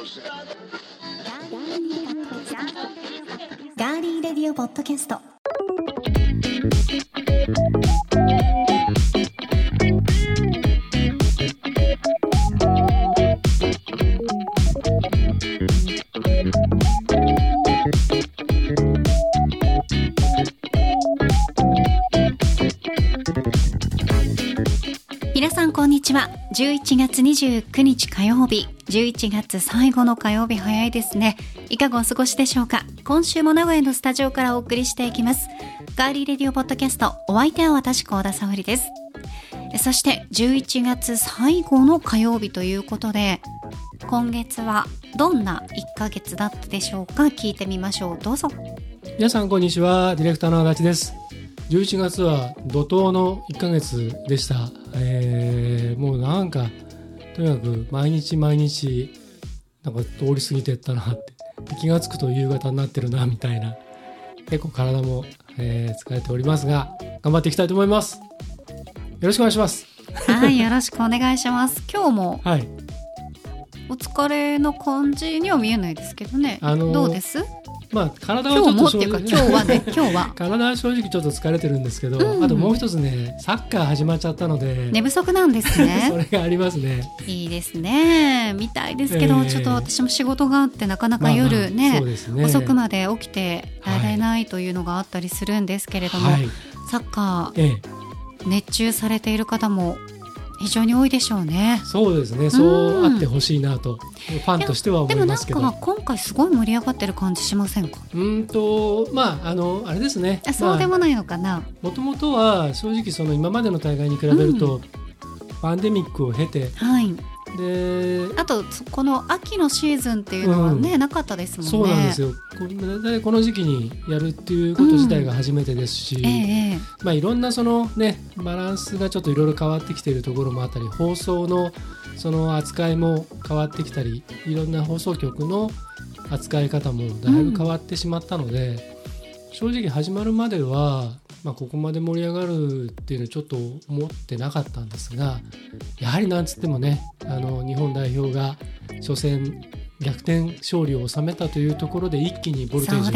ガーリーレディオポッドキャスト。皆さんこんにちは。11月29日火曜日。11月最後の火曜日早いですね。いかがお過ごしでしょうか？今週も名古屋のスタジオからお送りしていきます。ガーリーレディオポッドキャストお相手は私高田沙織です。そして11月最後の火曜日ということで今月はどんな1ヶ月だったでしょうか？聞いてみましょう。どうぞ。皆さんこんにちは。ディレクターの足立です。11月は怒涛の1ヶ月でした、えー、もうなんかとにかく毎日毎日なんか通り過ぎてったなって。気が付くと夕方になってるなみたいな。結構体も、えー、疲れておりますが頑張っていきたいと思います。よろしくお願いします。はいよろしくお願いします。今日もはい。お疲れの感じには見えないですけどね、あのーどうです？まあ体はちょっと今日もっていうか今日はね 今日は。体は正直ちょっと疲れてるんですけど、うん。あともう一つねサッカー始まっちゃったので、寝不足なんです そねれがありますね。いいですね。見たいですけど、えーちょっと私も仕事があってなかなか夜ね,、まあまあね。遅くまで起きてられないというのがあったりするんですけれども、はい。サッカええ。ー熱中されている方も非常に多いでしょうね。そうですね。そうあってほしいなと。ファンとしては思でもなんいますけどか今回すごい盛り上がってる感じしませんか？うーんとまああのあれですね。あそうでもないのかな、もともとは正直その今までの大会に比べると、パンデミックを経てはいであとこの秋のシーズンっていうのはね、なかったですもんね。そうなんですよ。この時期にやるっていうこと自体が初めてですし、ええええ。まあ、いろんなその、ね、バランスがちょっといろいろ変わってきているところもあったり放送のその扱いも変わってきたりいろんな放送局の扱い方もだいぶ変わってしまったので、正直始まるまでは、まあ、ここまで盛り上がるっていうのはちょっと思ってなかったんですがやはりなんつってもねあの日本代表が初戦逆転勝利を収めたというところで一気にボルテージ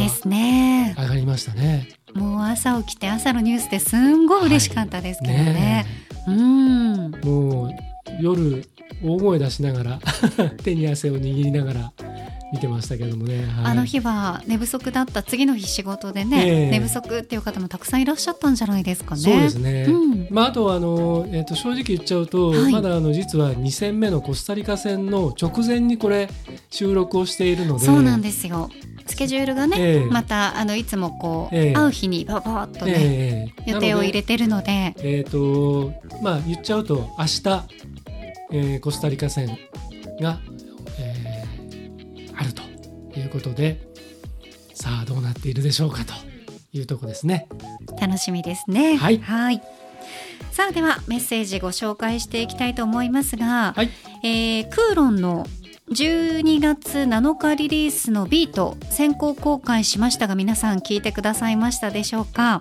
が上がりましたね。もう朝起きて朝のニュースですんごい嬉しかったですけどね,、ねうん。もう夜大声出しながら 手に汗を握りながら見てましたけどもね、はい。あの日は寝不足だった次の日仕事でね、ええ。寝不足っていう方もたくさんいらっしゃったんじゃないですかね。そうですね、うん。まあ、あとはあの、えー、と正直言っちゃうと、はい。まだあの実は2戦目のコスタリカ戦の直前にこれ収録をしているので。そうなんですよ。スケジュールがね、ええ。またあのいつもこう、ええ。会う日にパパッとね、ええ。予定を入れててるので。えっ、とまあ言っちゃうと明日、えーコスタリカ戦が、えーあるということでさあどうなっているでしょうかというとこですね。楽しみですね。はいさあではメッセージご紹介していきたいと思いますが、はいえークーロンの12月7日リリースのビート先行公開しましたが皆さん聞いてくださいましたでしょうか？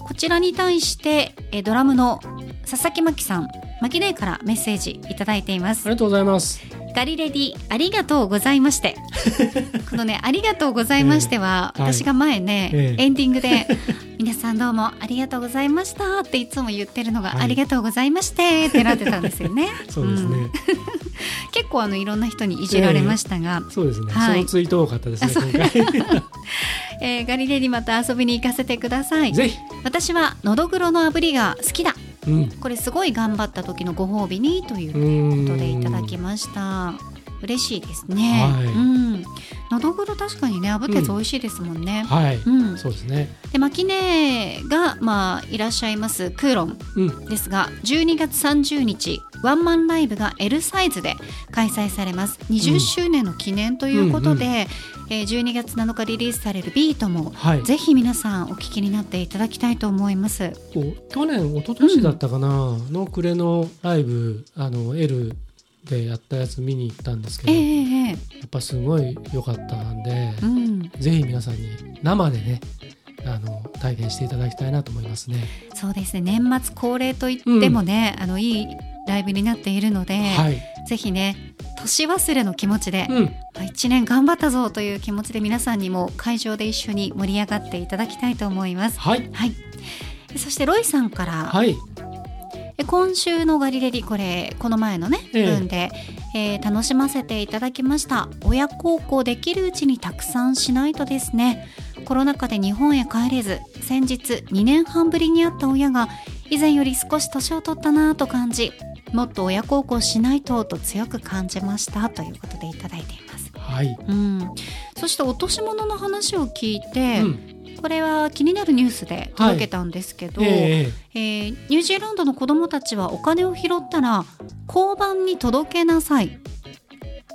こちらに対してえードラムの佐々木真希さんマキネーからメッセージいただいていますありがとうございます。ガリレディありがとうございまして。このねありがとうございましては、ええ。はい私が前ね、ええ。エンディングで 皆さんどうもありがとうございましたっていつも言ってるのが、はい。ありがとうございましてってなってたんですよね。そうですね。ん。結構あのいろんな人にいじられましたが、そうですね。はい。そのツイート多かったですね。えーガリレディまた遊びに行かせてください。ぜひ。私はのどぐろの炙りが好きだうん。これすごい頑張った時のご褒美にということでいただきました。嬉しいですね。はいうん。のどぐろ確かにね、炙って美味しいですもんね。はい。うん。そうですね。で、マキネがまあいらっしゃいますクーロンうん。ですが、12月30日ワンマンライブが L サイズで開催されます。20周年の記念ということで、うんえー12月7日リリースされるビートも。はい。ぜひ皆さんお聞きになっていただきたいと思います。去年一昨年だったかな、の暮れのライブあの L でやったやつ見に行ったんですけど、ええええやっぱすごい良かったんで、うん。ぜひ皆さんに生でねあの体験していただきたいなと思いますね。そうですね年末恒例といってもね、あのいいライブになっているので、はい。ぜひね年忘れの気持ちで、うんまあ1年頑張ったぞという気持ちで皆さんにも会場で一緒に盛り上がっていただきたいと思います。はいはい。そしてロイさんから、はいえ今週のガリレディこれこの前のねええ。分で、えー楽しませていただきました。親孝行できるうちにたくさんしないとですね。コロナ禍で日本へ帰れず先日2年半ぶりに会った親が以前より少し年を取ったなぁと感じもっと親孝行しないとと強く感じました。ということでいただいています、はい、うん、そして落とし物の話を聞いて、うんこれは気になるニュースで届けたんですけど、ええーニュージーランドの子どもたちはお金を拾ったら交番に届けなさい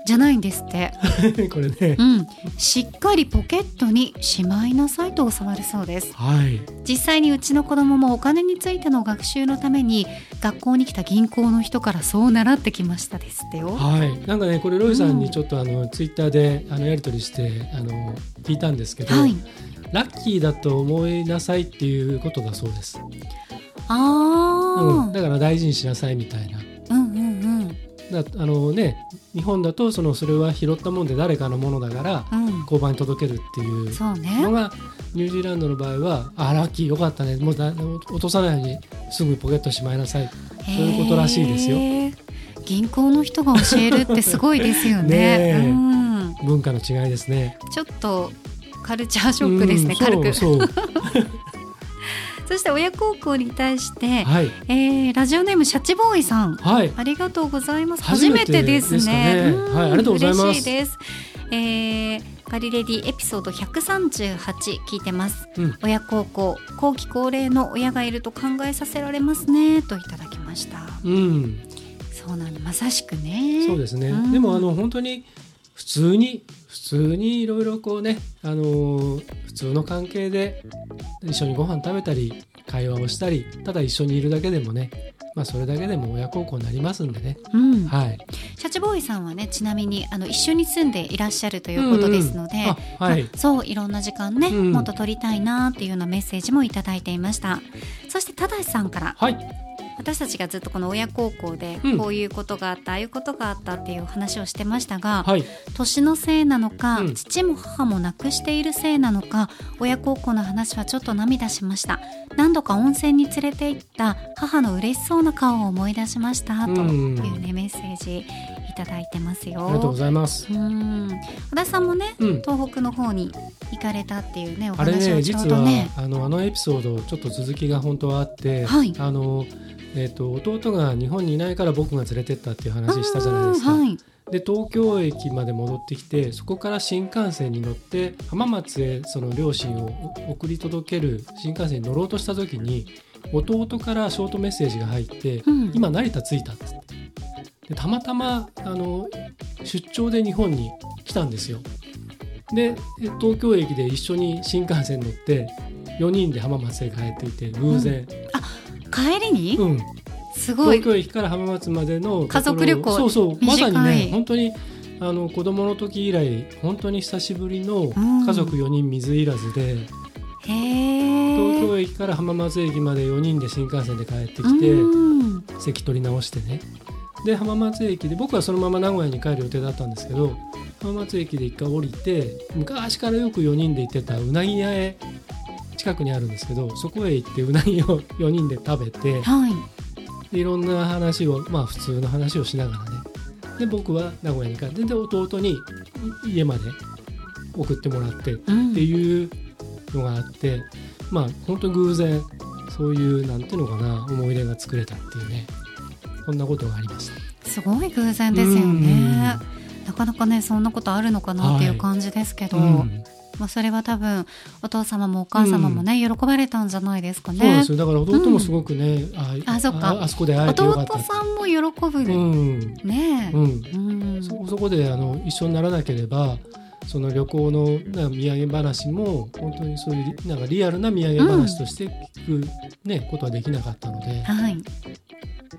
じゃないんですって、え これね。うん、しっかりポケットにしまいなさいと教わるそうです。はい。実際にうちの子供もお金についての学習のために学校に来た銀行の人からそう習ってきましたですってよ。はい、なんかねこれロイさんにちょっとあの、ツイッターであのやり取りしてあの聞いたんですけど、はい。ラッキーだと思いなさいっていうことだそうです、あうん、ーだから大事にしなさいみたいな。うんうんうんだあのね日本だとそのそれは拾ったもんで誰かのものだからうん。交番に届けるっていうのがニュージーランドの場合はあラッキーよかったね。もうだ落とさないようにすぐポケットしまいなさい。そういうことらしいですよ。銀行の人が教えるってすごいですよね。うん、文化の違いですね。ちょっとカルチャーショックですね、うん軽く。そして親孝行に対して、はいえーラジオネームシャチボーイさん、はいありがとうございます。初初めてですね。ねうんはいありがとうございます嬉しいです。えーガリレディエピソード138聞いてます。うん親孝行後期高齢の親がいると考えさせられますねといただきました。うんそうなんだまさしくね。そうですね、うんでもあの本当に普通に普通にいろいろこうね、あのー普通の関係で一緒にご飯食べたり会話をしたりただ一緒にいるだけでもね、まあ、それだけでも親孝行になりますんでね、うん、はい、シャチボーイさんはねちなみにあの一緒に住んでいらっしゃるということですので、うん。うんあはい。まあそういろんな時間ね、うん。もっと取りたいなっていうようなメッセージもいただいていました。そしてただしさんから。はい、私たちがずっとこの親孝行でうん。こういうことがあった、ああいうことがあったっていう話をしてましたが、はい、年のせいなのか、うん。父も母も亡くしているせいなのか親孝行の話はちょっと涙しました。何度か温泉に連れて行った母の嬉しそうな顔を思い出しました、というねメッセージいただいてますよ。ありがとうございます。うん。小田さんもね、うん。東北の方に行かれたっていうねおあれね話をちょう実はどね。あのあのエピソードちょっと続きが本当はあって、はい。あのえー、と弟が日本にいないから僕が連れてったっていう話したじゃないですか。うんはい。で東京駅まで戻ってきてそこから新幹線に乗って浜松へその両親を送り届ける新幹線に乗ろうとした時に弟からショートメッセージが入って「うん。今成田着いた」っつって。でたまたまあの出張で日本に来たんですよ。でえ東京駅で一緒に新幹線乗って4人で浜松へ帰っていて偶然、帰りに、うん。すごい。東京駅から浜松までの家族旅行。そうそう。まさにね本当にあの子供の時以来本当に久しぶりのうん。家族4人水入らずで、へえ東京駅から浜松駅まで4人で新幹線で帰ってきて、うん。席取り直してね。で浜松駅で僕はそのまま名古屋に帰る予定だったんですけど浜松駅で一回降りて昔からよく4人で行ってたうなぎ屋へ近くにあるんですけどそこへ行ってうなぎを 4人で食べてはい。でいろんな話をまあ普通の話をしながらね。で僕は名古屋に帰ってで弟にい家まで送ってもらってっうん。ていうのがあってまあ本当に偶然そういうなんていうのかな思い出が作れたっていうね。こんなことがありました。すごい偶然ですよね。なかなかねそんなことあるのかなっていう感じですけど、うんまあ、それは多分お父様もお母様もね、喜ばれたんじゃないですかね。そうですよ。だから弟もすごくね、ああそっか。ああそこで弟さんも喜ぶ。うん。ねうん。うんそそこであの一緒にならなければその旅行の土産話も本当にそういうりなんかリアルな土産話として聞く、ねことはできなかったので。はい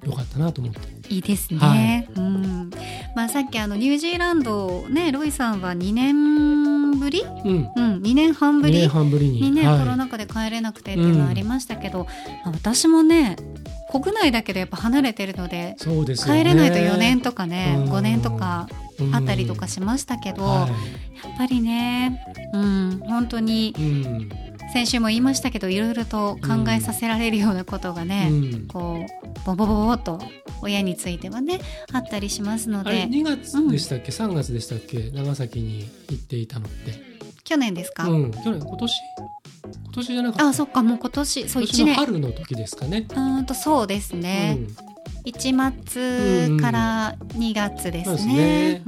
よかったなと思って。いいですね、はい。うん。まあ、さっきあのニュージーランドねロイさんは2年ぶり、うん。うん、2年半ぶ2り年半ぶりに。にね、はい。コロナ禍で帰れなくてっていうのはありましたけど、まあ私もね国内だけどやっぱ離れてるのでそうでね。帰れないと4年とかねうん。5年とかあったりとかしましたけど、はやっぱりね、うん、本当にいうん先週も言いましたけどいろいろと考えさせられるようなことがね、うん。こうボボボボと親についてはねあったりしますのあれで2月でしたっけ、3月でしたっけ？長崎に行っていたのって。去年ですか、うん。去年今年？今年じゃなかった。あそっかもう今年そう1今年春の時ですかね。うーんとそうですね、うん。1月から2月ですね。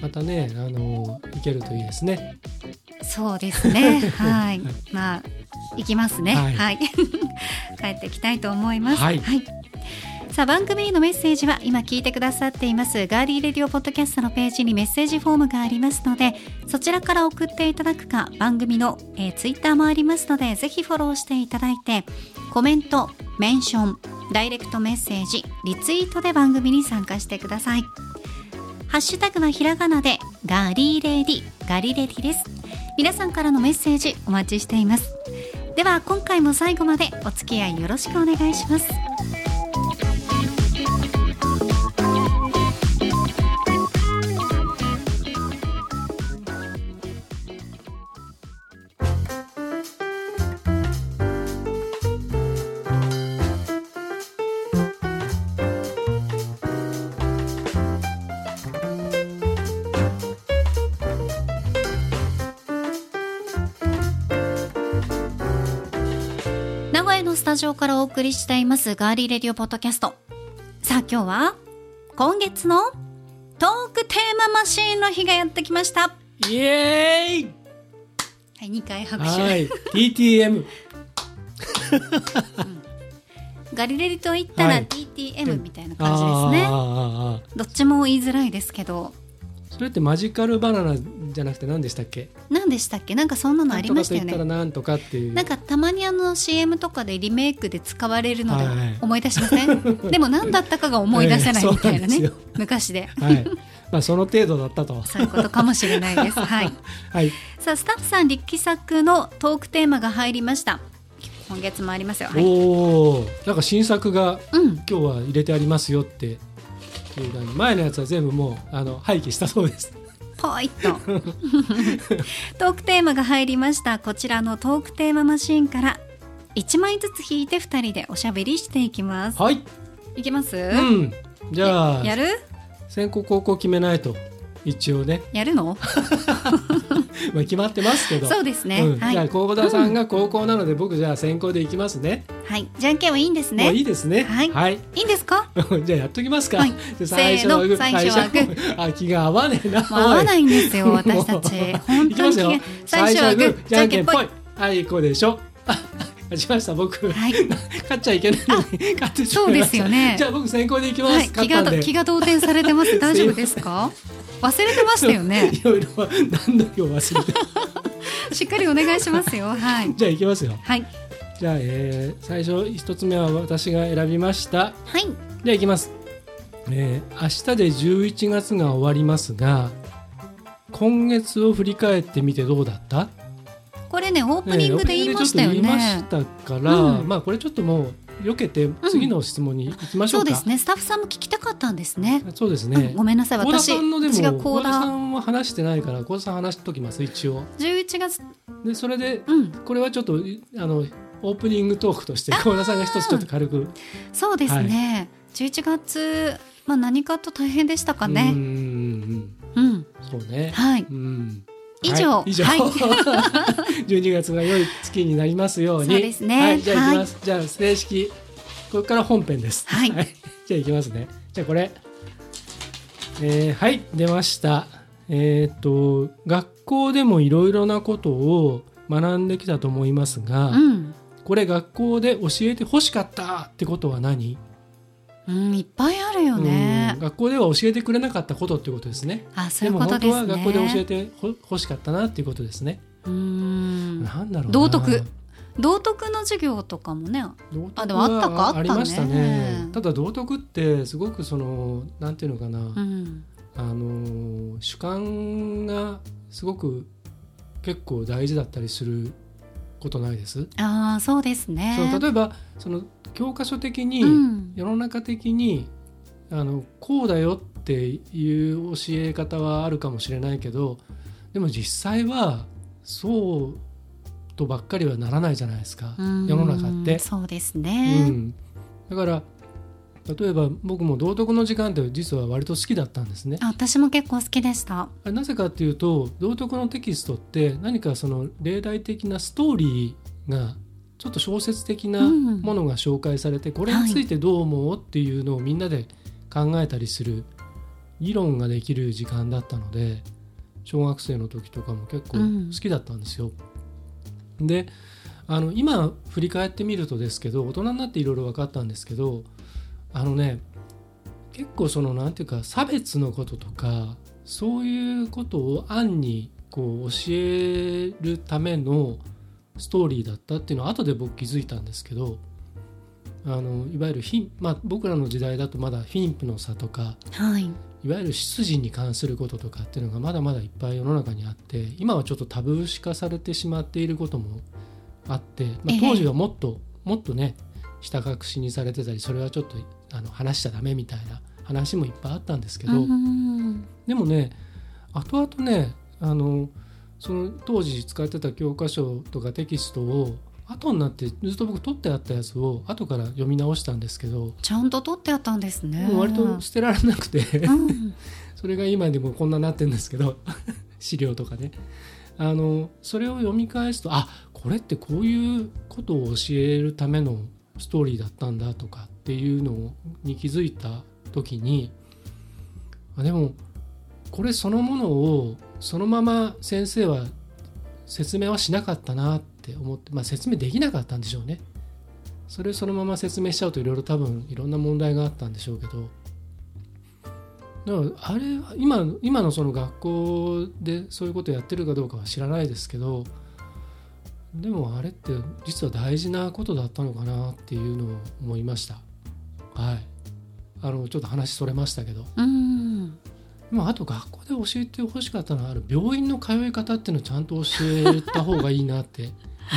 またねあの行けるといいですねそうですね。はい。まあ行きますね。ははいい。帰ってきたいと思います。はいさあ番組へのメッセージは今聞いてくださっていますガーリーレディオポッドキャストのページにメッセージフォームがありますのでそちらから送っていただくか番組の、えー、ツイッターもありますのでぜひフォローしていただいてコメントメンションダイレクトメッセージリツイートで番組に参加してくださいハッシュタグはひらがなでガーリーレディガリレディです皆さんからのメッセージお待ちしています。では今回も最後までお付き合いよろしくお願いします。タジオからお送りしていますガーリーレディオポッドキャスト。さあ今日は今月のトークテーママシーンの日がやってきました。はイエーイ。い2回拍手、はい。TTM ガリレディと言ったらはい。TTM みたいな感じですね、あーあーあー。どっちも言いづらいですけどそれってマジカルバナナじゃなくて何でしたっけ？何でしたっけ？なんかそんなのありましたよなんとかと言ったらねなんとかっていう。なんかたまにあの CM とかでリメイクで使われるのではい思い出しません、でも何だったかが思い出せないみたいなね、ええそうなんですよ。昔で。はい。まあその程度だったと。そういうことかもしれないです。はい。はい。さあスタッフさん力作のトークテーマが入りました。今月もありますよ。はい、おおなんか新作がうん、今日は入れてありますよっていう感じ前のやつは全部もうあの廃棄したそうです。ポイッと。トークテーマが入りました。こちらのトークテーママシーンから1枚ずつ引いて2人でおしゃべりしていきます。はい。いきます、うん。じゃあやる？先行高校決めないと一応ね、やるの？まあ、決まってますけど。そうですね、うん。はい、じゃあ幸田さんが高校なので、僕じゃあ先行でいきますね。はい、じゃんけんはいいんですもういねいですね。はい。はい、いいんですか？じゃあやっときますか、はい。じゃあせーの。最初はグ最あ気が合わねえな。合わないんですよ私たち。本当に。最初はグー。じゃんけんぽい。はいこうでしょ。あ勝ちました僕、はい。勝っちゃいけないのに勝ってしまいました。そうですよね。じゃあ僕先行でいきます、はい、気が気が動転されてます。大丈夫ですか？忘れてましたよね。いろいろ何度も忘れてしっかりお願いしますよ。はい。じゃあいきますよ。はい。じゃあ、えー最初一つ目は私が選びました。はい。じゃあいきます、えー明日で11月が終わりますが今月を振り返ってみてどうだった？これねオープニングで言いましたよね。ちょっと言いましたから、うん。まあこれちょっともう避けて次の質問に行きましょか、そううですね。スタッフさんも聞きたかったんですね。そうですね。うんごめんなさい。私さんのでも田さんは話してないから幸田さん話しときます一応。11月。でそれでうん。これはちょっとあのオープニングトークとして幸田さんが一つちょっと軽く。そうですね、11月まあ何かと大変でしたかね。うんうんうん。うん。そうね。はい。うん以上。はい、以上、はい。12月が良い月になりますように。そうですね。はい、じゃあ行きます、じゃあ正式これから本編です。はい。じゃあ行きますね。じゃあこれ。えーはい。出ました。えっ、と学校でもいろいろなことを学んできたと思いますが、うん、これ学校で教えて欲しかったってことは何、うん、いっぱいあるよね。うん学校では教えてくれなかったことってことですね。あそういうことですね。は学校で教えてほ欲しかったなっていうことですね、うん。なんだろうな。道徳。道徳の授業とかもね。道徳あでもあったか？あったね。ありましたね。ただ道徳ってすごくそのなんていうのかな、うん。あの主観がすごく結構大事だったりすることないです、ああそうですね。その例えばその教科書的に、うん世の中的にあのこうだよっていう教え方はあるかもしれないけどでも実際はそうとばっかりはならないじゃないですか、うん世の中って。そうですうね。ん、だから例えば僕も道徳の時間って実は割と好きだったんですね。あ私も結構好きでした。なぜかっていうと道徳のテキストって何かその例題的なストーリーがちょっと小説的なうんものが紹介されて、これについてどう思うっていうのをみんなで考えたりする議論ができる時間だったので小学生の時とかも結構うん好きだったんですよ。であの今振り返ってみるとですけど大人になっていろいろ分かったんですけどあのね結構そのなんていうか差別のこととかそういうことを暗にこう教えるためのストーリーだったっていうのは後で僕気づいたんですけどあのいわゆる貧、まあ、僕らの時代だとまだ貧富の差とかはい。いわゆる出自に関することとかっていうのがまだまだいっぱい世の中にあって今はちょっとタブー視化されてしまっていることもあって、まあええ、当時はもっと、もっとね下隠しにされてたりそれはちょっとあの話しちゃダメみたいな話もいっぱいあったんですけど、うんでもね後々ねあのその当時使ってた教科書とかテキストを後になってずっと僕取ってあったやつを後から読み直したんですけど、ちゃんと取ってあったんですね。割と捨てられなくてうん それが今でもこんななってるんですけど 資料とかねあのそれを読み返すとあこれってこういうことを教えるためのストーリーだったんだとかっていうのに気づいた時にあでもこれそのものをそのまま先生は説明はしなかったなって思って、まあ、説明できなかったんでしょうね。それをそのまま説明しちゃうといろいろ多分いろんな問題があったんでしょうけどだからあれ今今のその学校でそういうことやってるかどうかは知らないですけどでもあれって実は大事なことだったのかなっていうのを思いましたはいあのちょっと話それましたけどうん。でもあと学校で教えてほしかったのはある病院の通い方っていうのをちゃんと教えた方がいいなって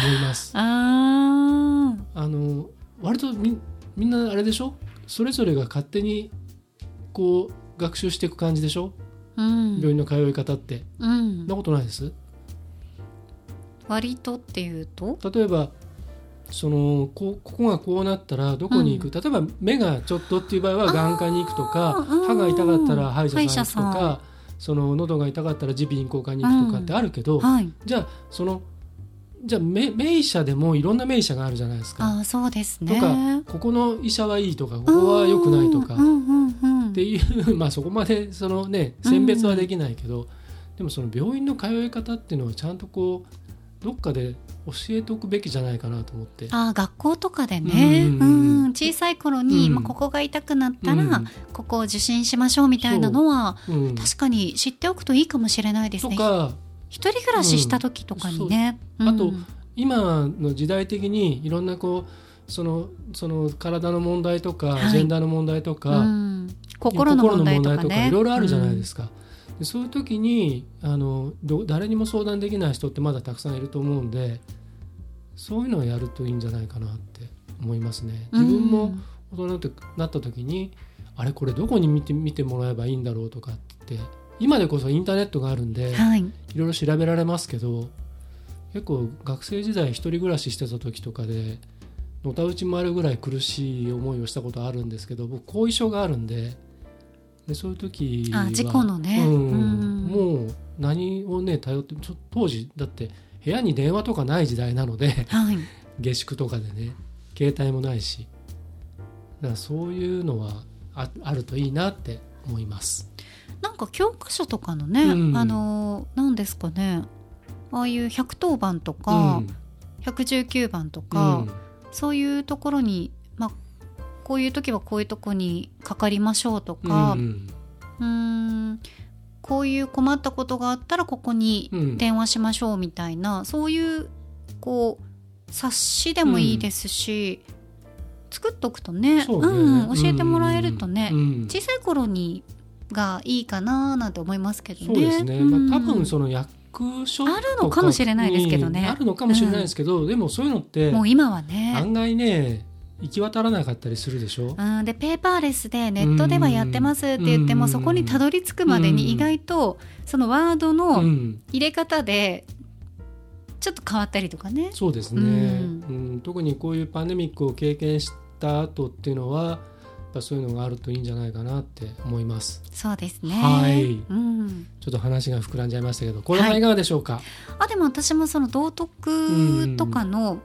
思います ああ。あの割とみみんなあれでしょ？それぞれが勝手にこう学習していく感じでしょ？うん。病院の通い方ってうんなことないです？割とっていうと？例えばそのこここがこうなったらどこに行く、例えば目がちょっとっていう場合は眼科に行くとか歯が痛かったら歯医者さん行くとさかその喉が痛かったら耳鼻咽喉科に行くとかってあるけど、はい。じゃあそのじゃあ名名医者でもいろんな名医者があるじゃないですか。ああ、そうですとね。かここの医者はいいとかここは良くないとかうんうんうんっていう まあそこまでそのね選別はできないけど、でもその病院の通い方っていうのをちゃんとこうどっかで教えておくべきじゃないかなと思って。ああ学校とかでね、うんうんうんうん。小さい頃に、うん。まあ、ここが痛くなったら、うん。ここを受診しましょうみたいなのはう。ん。確かに知っておくといいかもしれないですね。とか一人暮らしした時とかにね。うん。あとうん。今の時代的にいろんなこうそのその体の問題とか、はい。ジェンダーの問題とか、うん。心の問題とかね。いろいろあるじゃないですか。でそういう時にあのど誰にも相談できない人ってまだたくさんいると思うんでそういうのをやるといいんじゃないかなって思いますね。うん自分も大人になった時にあれこれどこに見て見てもらえばいいんだろうとかって今でこそインターネットがあるんで、はい。いろいろ調べられますけど結構学生時代一人暮らししてた時とかでのたうち回るぐらい苦しい思いをしたことあるんですけど僕後遺症があるんででそういう時はあ事故のね。うん。うん。もう何をね頼ってちょ当時だって部屋に電話とかない時代なのではい。下宿とかでね携帯もないし。だからそういうのはああるといいなって思います。なんか教科書とかのね、うん。あの何ですかね。ああいう110番とか、うん。119番とうか、ん。そういうところに、まあ、こういう時はこういうとこにかかりましょうとか、うんん。こういう困ったことがあったらここにうん。電話しましょうみたいな、そういうこう冊子でもいいですし、作っとくとねね。うん、教えてもらえるとね、うん小さい頃にがいいかななんて思いますけどね。そうですね、ん。まあ、多分その役所とあるのかもしれないですけどね。にあるのかもしれないですけど、でもそういうのってもう今はね。案外ね行き渡らなかったりするでしょ？うん、でペーパーレスでネットではやってますって言ってうん。もそこにたどり着くまでに意外とそのワードうのん、入れ方でちょっと変わったりとかね。そうですね、ううん。ん特にこういうパンデミックを経験した後っていうのはやっぱそういうのがあるといいんじゃないかなって思います。そうですね。はい。うん、ちょっと話が膨らんじゃいましたけどこれはいかがでしょうか、あでも私もその道徳とかの、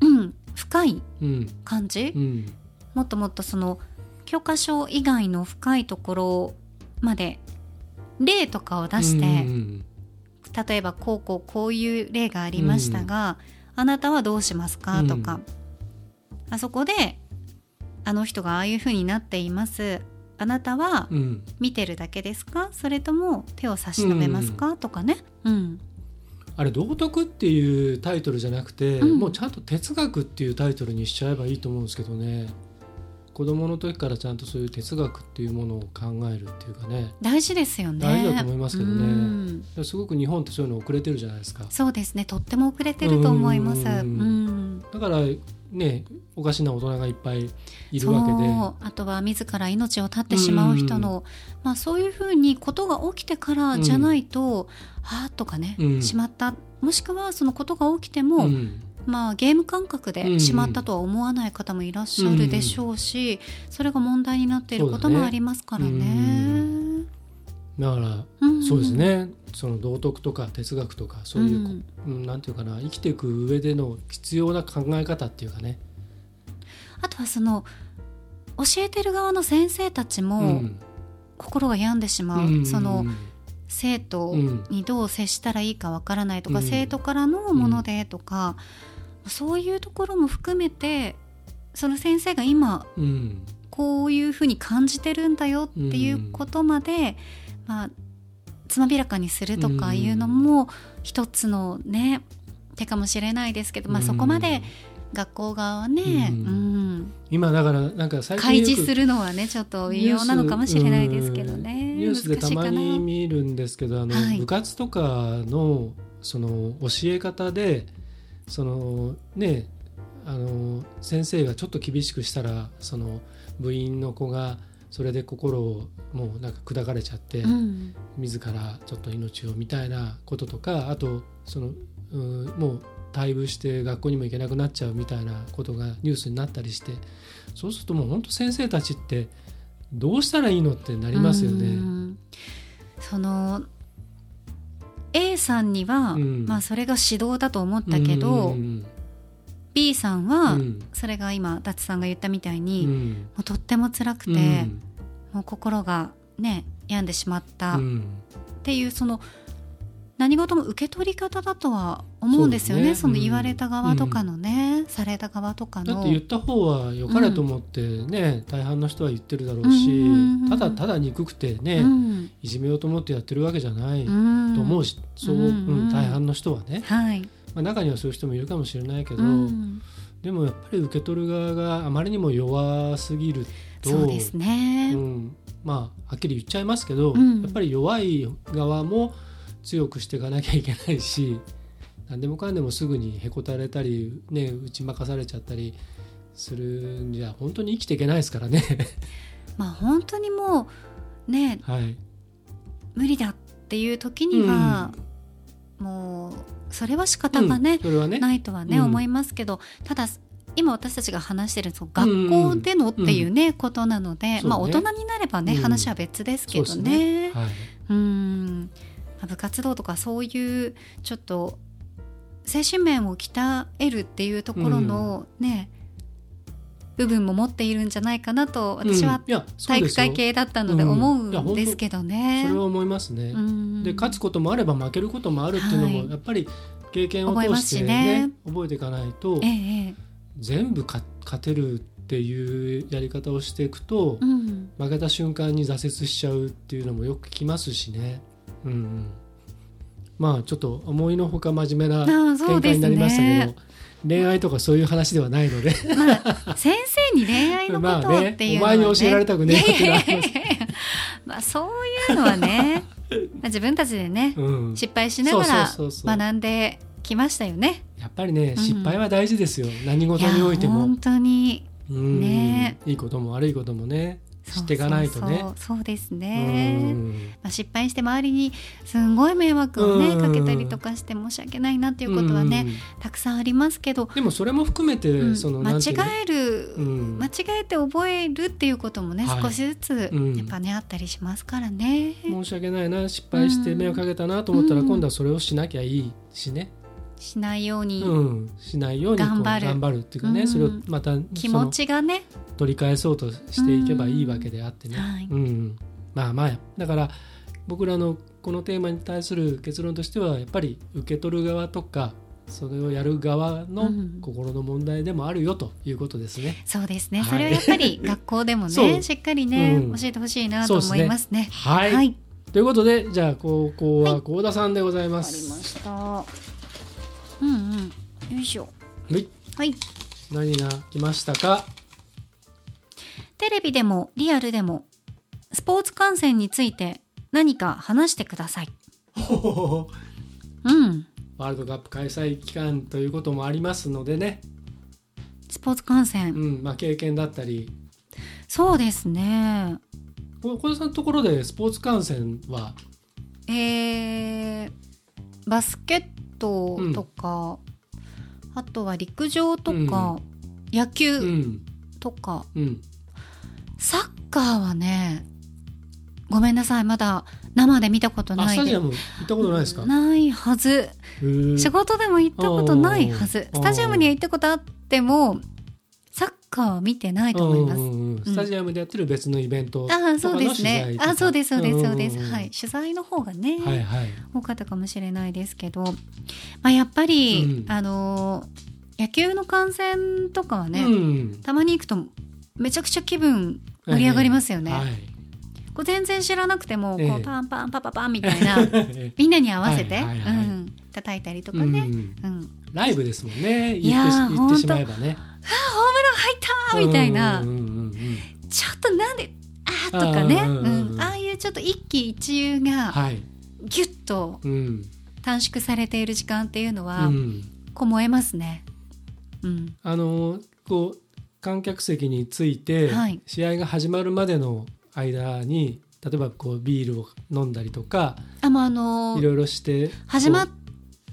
うん深いうん。感じ、うん。もっともっとその教科書以外の深いところまで例とかを出して、うん例えばこうこうこういう例がありましたが、あなたはどうしますか？とか、あそこであの人がああいう風になっています。あなたはうん。見てるだけですか？それとも手を差し伸べますか、とかね、うん、あれ道徳っていうタイトルじゃなくて、うん。もうちゃんと哲学っていうタイトルにしちゃえばいいと思うんですけどね。子供の時からちゃんとそういう哲学っていうものを考えるっていうかね。大事ですよね。大事だと思いますけどね。うん。すごく日本ってそういうの遅れてるじゃないですか。そうですね。とっても遅れてると思います。だからねおかしな大人がいっぱいいるわけで。あとは自ら命を絶ってしまう人の、まあ、そういうふうにことが起きてからじゃないと、はあとかね、うん。しまった。もしくはそのことが起きても、うん。まあ、ゲーム感覚でしまったとは思わない方もいらっしゃるでしょうし、それが問題になっていることもありますからね。だからうんそうですね。その道徳とか哲学とかそういう、うんうん。なんていうかな生きていく上での必要な考え方っていうかね、あとはその教えてる側の先生たちもん。心が病んでしまう、うんその生徒うん。にどう接したらいいかわからないとか、うん。生徒からのものでとか、そういうところも含めてその先生が今うん。こういうふうに感じてるんだよっていうことまで、まあつまびらかにするとかいうのも一つのね手かもしれないですけど、まあ、そこまで学校側はね、うん。うん。今だからなんか最近開示するのはねちょっと微妙なのかもしれないですけどね。ニュースでたまに見るんですけどあの、はい。部活とかのその教え方でそのねあの先生がちょっと厳しくしたらその部員の子がそれで心をもうなんか砕かれちゃって、うん。自らちょっと命をみたいなこととかあとそのうんもう退部して学校にも行けなくなっちゃうみたいなことがニュースになったりしてそうするともう本当先生たちってどうしたらいいのってなりますようね。ん。その A さんには、うん。まあ、それが指導だと思ったけど、うん、B さんは、うん。それが今達さんが言ったみたいに、もうん。うとっても辛くて、うんもう心がね病んでしまった。っうん。ていうその何事も受け取り方だとは思うんですよね。そね。の言われた側とかのね、された側とかの。だって言った方は良かれと思ってね、大半の人は言ってるだろうし、うんただただ憎くてね、うん。いじめようと思ってやってるわけじゃないとうん。思うし、そう、うんうん大半の人はね、はい、まあ、中にはそういう人もいるかもしれないけど、うん。でもやっぱり受け取る側があまりにも弱すぎるとそうですね、うん。まあはっきり言っちゃいますけど、うん。やっぱり弱い側も強くしていかなきゃいけないし何でもかんでもすぐにへこたれたり、ね、打ち負かされちゃったりするんじゃ本当に生きていけないですからね。まあ本当にもうねはい、無理だっていう時には、もうそれは仕方がねうん、それはね。ないとはね、うん。思いますけどただ今私たちが話してるその学校でのっていうね、ことなので、ね。まあ大人になればね、うん。話は別ですけどそうね。はい。うん。まあ部活動とかそういうちょっと精神面を鍛えるっていうところのね、部分も持っているんじゃないかなと私は体育会系だったのでうん。思うんですけどね。それは思いますね。うん。で勝つこともあれば負けることもあるっていうのはい。もやっぱり経験を通してしねね。覚えていかないとええええ全部か勝てるっていうやり方をしていくとうん。負けた瞬間に挫折しちゃうっていうのもよく聞きますしね。うんうん、まあちょっと思いのほか真面目な展開になりましたけど、恋愛とかそういう話ではないので。まあ、先生に恋愛のことをっていうのは、ね。まあねお前に教えられたくねえっていうのはありますまあそういうのはねまあ自分たちでね、うん、失敗しながらそうそうそうそう。学んできましたよね。やっぱりねうん。失敗は大事ですよ、何事においても。や本。当に。うん。ね。いいことも悪いこともね知っていかないとね。そうですうね、ん。まあ、失敗して周りにすんごい迷惑をねうん。かけたりとかして申し訳ないなっていうことはね、うん。たくさんありますけど、でもそれも含めて、うん。その？間違える、うん。間違えて覚えるっていうこともね、はい。少しずつうん。やっぱねあったりしますからね。申し訳ないな失敗して迷惑かけたなと思ったら、うん。今度はそれをしなきゃいいしね、しないように、うん、しないように頑張る。頑張るっていうかね、うん。それをまた気持ちがね取り返そうとしていけばいいわけであってね、はいうん、まあまあだから僕らのこのテーマに対する結論としてはやっぱり受け取る側とかそれをやる側のうん。心の問題でもあるよということですね。そうですね、はい。それをやっぱり学校でもね しっかりね、うん。教えてほしいなと思いますね。はい、はい、ということでじゃあ高校は幸田さんでございます。りました。うんうんよいしょ。はい、はい何が来ましたか？テレビでもリアルでもスポーツ観戦について何か話してください。うん。ワールドカップ開催期間ということもありますのでね、スポーツ観戦。うんまあ、経験だったりそうですね。こ小田さんのところでスポーツ観戦は？えー、バスケットとか、あとは陸上とか、野う球ん。とか、うん。サッカーはね、ごめんなさい、まだ生で見たことあないで。スタジアム行ったことないですか、ないはず。仕事でも行ったことないはず。スタジアムには行ったことあっても、カーは見てないと思います。うんうんうん。スタジアムでやってる別のイベントとああ、かのそうですね。取材。とか。あそうです、そうです、そうです。ん。んんはい。取材の方がね、はいはい。多かったかもしれないですけど、まあ、やっぱり、うん。あのー野球の観戦とかはね、うん。たまに行くとめちゃくちゃ気分盛り上がりますよね。はい。こう全然知らなくても、ええ。こうパンパンパパパンみたいな みんなに合わせて、はいはいはい。うん、叩いたりとかうん。ね、うん。ライブですもんね。いやー言って言ってしまえばねホームラン入ったーみたいな、ちょっとなんであーとかね、あああいうちょっと一喜一憂がはい。ギュッとうん。短縮されている時間っていうのうは、ん。こう燃えますね。うん、あのこう観客席について、はい。試合が始まるまでの間に例えばこうビールを飲んだりとかあもうあのーいろいろして始まっ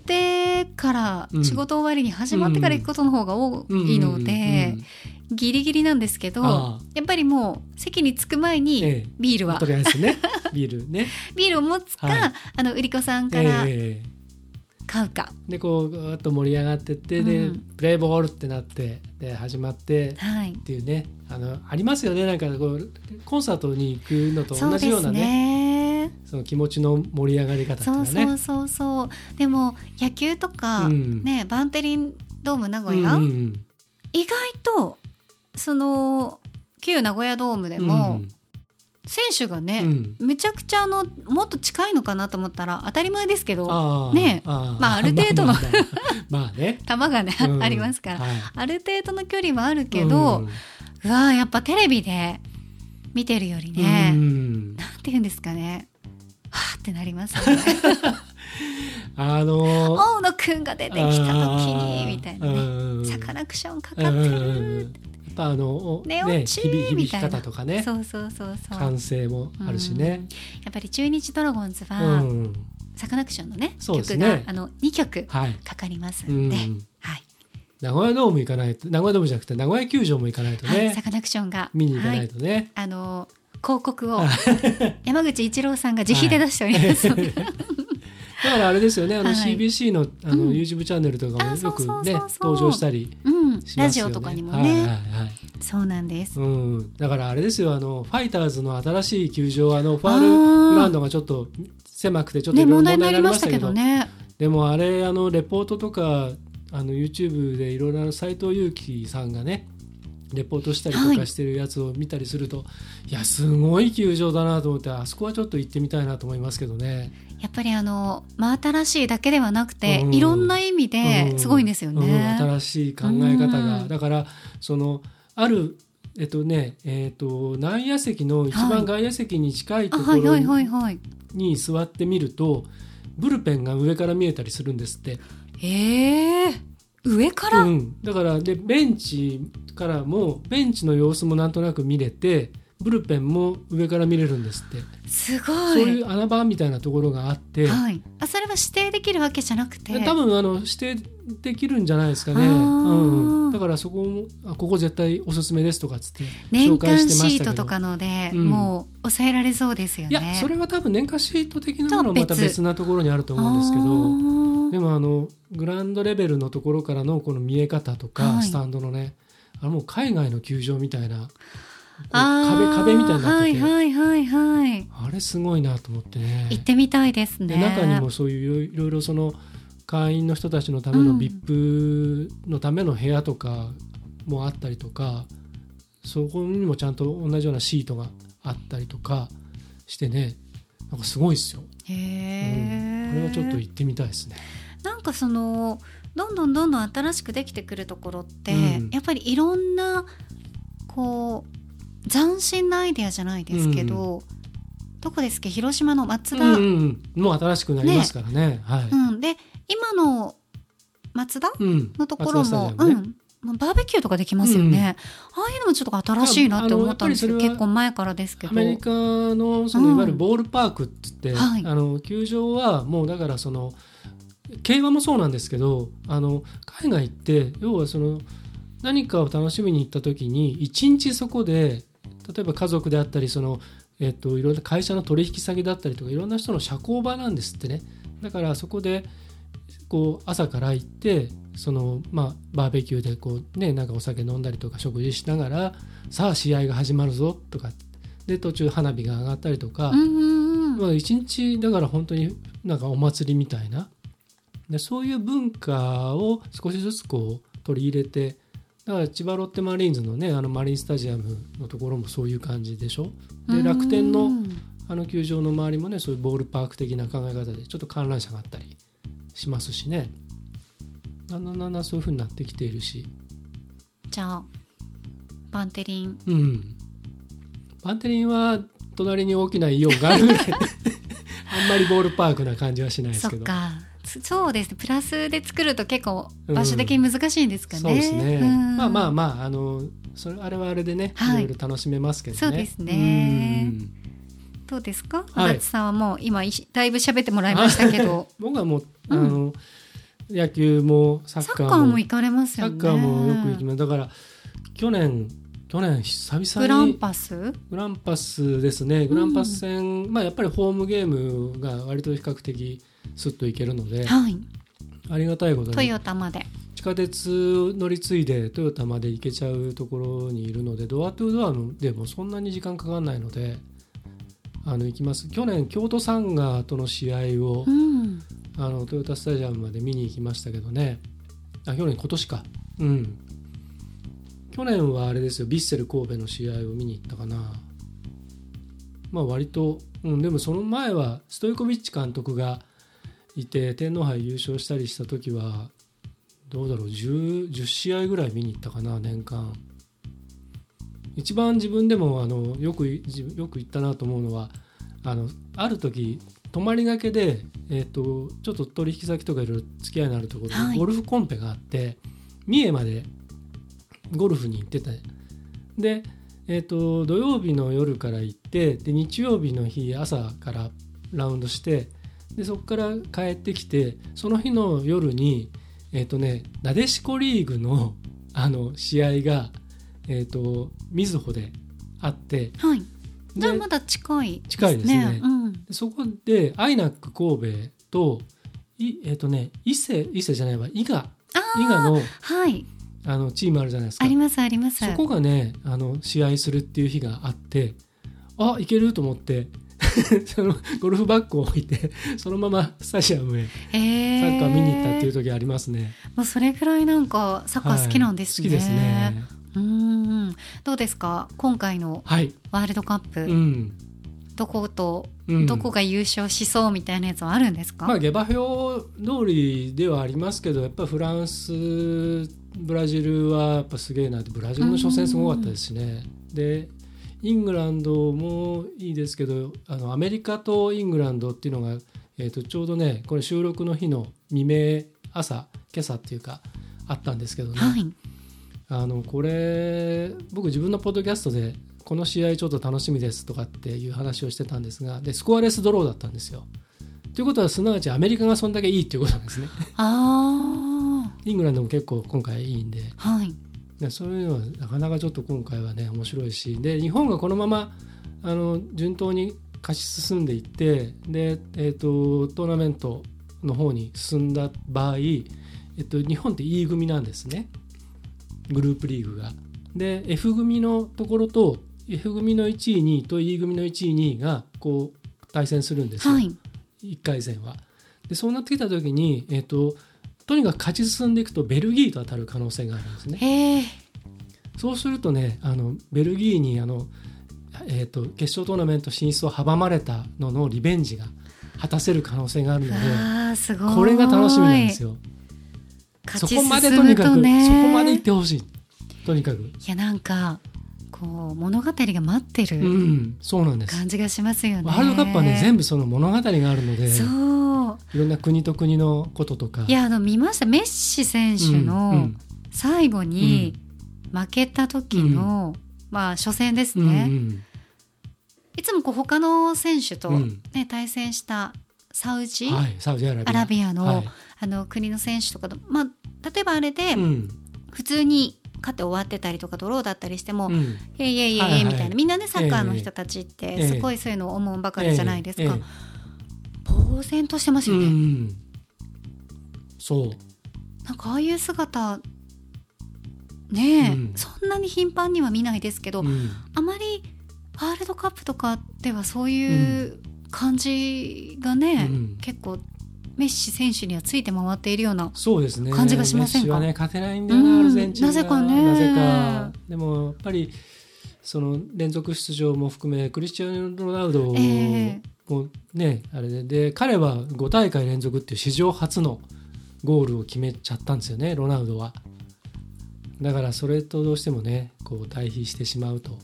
てから、うん仕事終わりに始まってから行くことの方が多いので、ギリギリなんですけどやっぱりもう席に着く前にええ。ビールは、とりあえずね。ビールね、ビールを持つか、はい。あの売り子さんえからえ買うか、でこうぐーっと盛り上がってって、でうん。プレーボールってなってで始まってはい。っ、ていうね。あのありますよね。なんかこうコンサートに行くのと同じようなね。ね。その気持ちの盛り上がり方っていうそうかね。そうそうそうでも野球とか、うん。ねバンテリンドーム名古屋、うんうん意外とその旧名古屋ドームでうん。も、選手がね、うん。めちゃくちゃあのもっと近いのかなと思ったら当たり前ですけどねあー。まあある程度の まあね、球がね、うん。ありますから、はい。ある程度の距離はあるけど、うわーやっぱテレビで見てるよりうんね、うん。なんて言うんですかねはーってなりますよね。あのー大野くんが出てきた時にみたいなねねサカナクションかかってるやっぱあのね落ち響響き方とかね。そうそうそうそう。感性もあるしね、やっぱり中日ドラゴンズうは、ん。サカナクションのね曲ね。があの2曲はい、かかりますうん。んで、はい。名古屋ドーム行かないと名古屋ドームじゃなくて名古屋球場も行かないとね、はい、サカナクションが。見に行かないはい、とね、あの広告を山口一郎さんが自費で出しておりますので、だからあれですよねあのはい。CBC のあのうん。YouTube チャンネルとかもよくね登場したりうん、しますよね。ラジオとかにもね、はいはいはい。そうなんです。うん、だからあれですよあのファイターズの新しい球場あのファールグラウンドがちょっと狭くてちょっと問題になりまましたけど。ね。でもあれあのレポートとかあの YouTube でいろいろ斎藤佑樹さんがねレポートしたりとはいかしてるやつを見たりすると、い、やすごい球場だなと思ってあそこはちょっと行ってみたいなと思いますけどね。やっぱりあの真新しいだけではなくて、うん。いろんな意味ですごいんですようん。ね。新しい考え方が、うん。だからそのあるえっとねえっと内野席の一番外野席に近いところあはいはいはいはい。に座ってみるとブルペンが上から見えたりするんですって。ええ上から、うん、だからでベンチからもベンチの様子もなんとなく見れてブルペンも上から見れるんですって。すごそういいう穴場みたいなところがあって、はい、あそれは指定できるわけじゃなくて。多分あの指定できるんじゃないですかね、うんうん、だからそこもあここ絶対おすすめですとかっつって年紹介間シートとかので、うん。もう抑えられそうですよね。いやそれは多分年間シート的なものはまた別別なところにあると思うんですけどどでもあのグラウンドレベルのところからのこの見え方とか、はい。スタンドのねあのもう海外の球場みたいな壁壁みたいになってて、はいはいはいはい。あれすごいなと思ってね。行ってみたいですね。で中にもそういういろいろその会員の人たちのためのうん。VIP のための部屋とかもあったりとか、そこにもちゃんと同じようなシートがあったりとかしてね。なんかすごいですよ、へうん。え、これはちょっと行ってみたいですね。なんかそのどんどんどんどん新しくできてくるところって、うん。やっぱりいろんなこう斬新なアイデアじゃないですけど、どこですっけ？広島の松田、うんうんうん、もう新しくなりますからね。はい。うん、で今の松田うん。のところも、ね。うん。まあバーベキューとかできますよね、ああいうのもちょっと新しいなって思ったんですけど結構前からですけど。アメリカのそうん。のいわゆるボールパークっって、はい。あの球場はもうだからその競馬もそうなんですけどあの海外って要はその何かを楽しみに行った時に一日そこで例えば家族であったりその、えっといろんな会社の取引先だったりとかいろんな人の社交場なんですってね。だからそこでこう朝から行ってその、まあ、バーベキューでこう、ね、なんかお酒飲んだりとか食事しながらさあ試合が始まるぞとか。で途中花火が上がったりとか、まあ、一日だから本当になんかお祭りみたいな。でそういう文化を少しずつこう取り入れてだから千葉ロッテマリーンズのねあのマリンスタジアムのところもそういう感じでしょ？で楽天のうんあの球場の周りもねそういうボールパーク的な考え方でちょっと観覧車があったりしますしね。だんだんだんだんそういう風になってきているし。じゃあバンテリン。うん。バンテリンは隣に大きなイオンがあるぐらいあんまりボールパークな感じはしないですけど。そっか。つそうですね。プラスで作ると結構場所的に難しいんですかね、そうですね、うん。まあまあまああのそれあれはあれでね、はい。い、ろいろ楽しめますけどね。そうですね。うん。どうですか？はい。足立さんはもう今だいぶ喋ってもらいましたけど。僕はもう、うん。あの野球もサッサッカーもカーも行かれますよね。サッカーもよく行きます。だから去年去年久々に。グランパス？グランパスですね。グランパス戦、まあやっぱりホームゲームが割と比較的スッと行けるのではい。ありがたいことトにヨタまで。地下鉄乗り継いでトヨタまで行けちゃうところにいるのでドアトゥドアでもそんなに時間かかんないのであの行きます。去年京都サンガーとの試合をうん。あのトヨタスタジアムまで見に行きましたけどね。あ去年今年か。うん。去年はあれですよ。ヴィッセル神戸の試合を見に行ったかな。まあ割と、うん、でもその前はストイコビッチ監督がいて天皇杯優勝したりした時はどうだろう 10, 10試合ぐらい見に行ったかな年間。一番自分でもあのよくよく行ったなと思うのはあのある時泊まりがけで、えー、とちょっと取引先とかいろいろ付き合いのあるところはい。でゴルフコンペがあって、三重までゴルフに行っててで、えー、と土曜日の夜から行ってで日曜日の日朝からラウンドしてでそこから帰ってきてその日の夜に、えーとね、なでしこリーグの あの試合が、えー、とみずほであってはい。じゃあでまだ近い近いですね。うん、でそこでアイナック神戸といえっ、とね伊勢伊勢じゃないわ伊賀。あ伊賀のはい。あのチームあるじゃないですか。ありますあります。そこがねあの試合するっていう日があってあいけると思って そのゴルフバッグを置いてそのままスタジアムへえサッカー見に行ったっていう時ありますね、もうそれぐらいなんかサッカー好きなんですね、はい好きですね。うん。どうですか？今回のはい。ワールドカップ、うん、どことうん、どこが優勝しそうみたいなやつはあるんですか、まあ下馬評通りではありますけどやっぱフランスブラジルはやっぱすげえなブラジルの初戦すごかったですしね。でイングランドもいいですけどあのアメリカとイングランドっていうのが、えー、とちょうどねこれ収録の日の未明朝今朝っていうかあったんですけどね、はい。あのこれ僕自分のポッドキャストでこの試合ちょっと楽しみですとかっていう話をしてたんですがでスコアレスドローだったんですよ。ということはすなわちアメリカがそんだけいいっていうことなんですね。あイングランドも結構今回いいんであ。はい。でそういうのはなかなかちょっと今回はね面白いしで日本がこのままあの順当に勝ち進んでいってで、えー、とトーナメントの方に進んだ場合、えっと、日本って E 組なんですねグループリーグが。で F 組のところと F 組の1位2位と E 組の1位2位がこう対戦するんですよ、はい。1回戦は。でそうなってきた時に、えっととにかく勝ち進んでいくとベルギーと当たる可能性があるんですね。そうするとねあのベルギーにあの、えー、と決勝トーナメント進出を阻まれたののリベンジが果たせる可能性があるのでああ、すごい。これが楽しみなんですよ。そ勝ち進こまでとにむかく、とね。そこまで行ってほしいとにかく。いや、なんか、こう、物語が待ってうるん、そうなんです。感じがしますよね。ワールドカップはね全部その物語があるのでそう。いろんな国と国のこととか。いや、あの、見ました。メッシ選手うんの最後に負けた時の、まあ、初戦ですうんね。うんいつもこう他の選手と、うんね対戦したサウジ、はい、サウジアラビアアラビアの,、はいあの国の選手とかと、まあ、例えばあれでうん普通に勝って終わってたりとかドローだったりしても、うん。いえいえいえいはいはい。えみたいなみんなねサッカーの人たちってええすごいそういうのを思うばかりじゃないですか、呆然としてますよね、んそう。なんかああいう姿ねえ、うん。そんなに頻繁には見ないですけど、うん。あまりワールドカップとかではそういう感じがね、うん。結構メッシ選手にはついて回っているようなそうですね。感じがしませんか？メッシはね勝てないんだよな、うん。アルゼンチンが。なぜかね。なぜか。でもやっぱりその連続出場も含めクリスチャーノ・ロナウドええ。もね、あれでで彼は5大会連続っていう史上初のゴールを決めちゃったんですよねロナウドは。だからそれとどうしてもねこう対比してしまうと。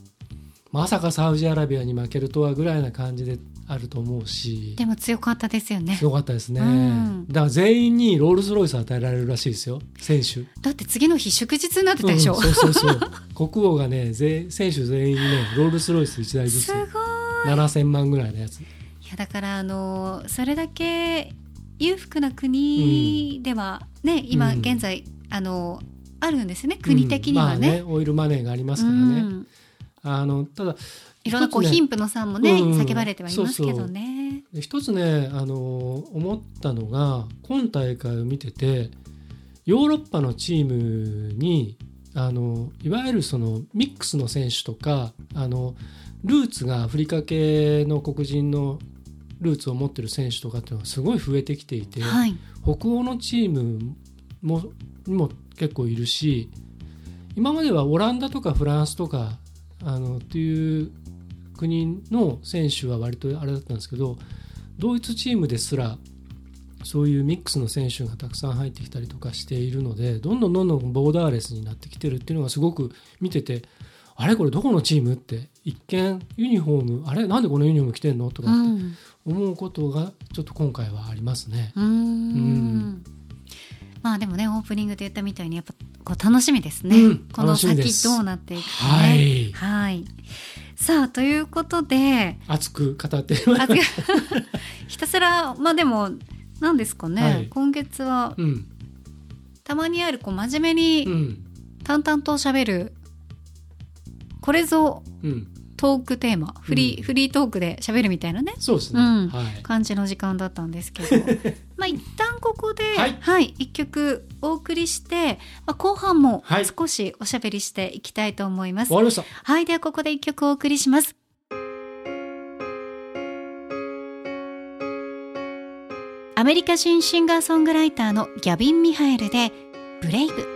まさかサウジアラビアに負けるとはぐらいな感じであると思うし。でも強かったですよね。すごかったですね、うん。だから全員にロールスロイス与えられるらしいですよ。選手。だって次の日祝日になってたでしょ、うんそうそうそう。国王がね全選手全員にねロールスロイス1台ずつ。すごい。7000万ぐらいのやつ。いやだからあのそれだけ裕福な国ではね、今うん。現在あのあるんですね。国的にはうん。ね,、まあ、オイルマネーがありますうからね、ん。あのただいろんなこうね貧富の差もね、うん叫ばれてはいますけどね。で一つねあの思ったのが今大会を見ててヨーロッパのチームにあのいわゆるそのミックスの選手とかあのルーツがアフリカ系の黒人のルーツを持ってる選手とかっていうのがすごい増えてきていて、はい。北欧のチームもにも結構いるし今まではオランダとかフランスとかあのっていう国の選手は割とあれだったんですけどドイツチームですらそういうミックスの選手がたくさん入ってきたりとかしているのでどんどんどんどんボーダーレスになってきてるっていうのがすごく見ててあれこれどこのチームって一見ユニフォームあれなんでこのユニフォーム着てんのとかってうん。思うことがちょっと今回はありますね。うーん。まあでもねオープニングで言ったみたいにやっぱこう楽しみですね、うん。この先す。どうなっていくかはねい。はいさあということで熱く語ってあ ひたすらまあでも何ですかね、はい。今月はうんたまにあるこう真面目にうん淡々と喋るこれぞうんトークテーマフリー,、うんフリートークで喋るみたいなね。そうですね、うん。はい。感じの時間だったんですけど。まあ一旦ここではい。はい、一曲お送りして、まあ、後半もはい。少しおしゃべりしていきたいと思います。わかりました。はい、ではここで一曲お送りします。アメリカ人シンガーソングライターのギャビン・ミハエルで「ブレイブ」。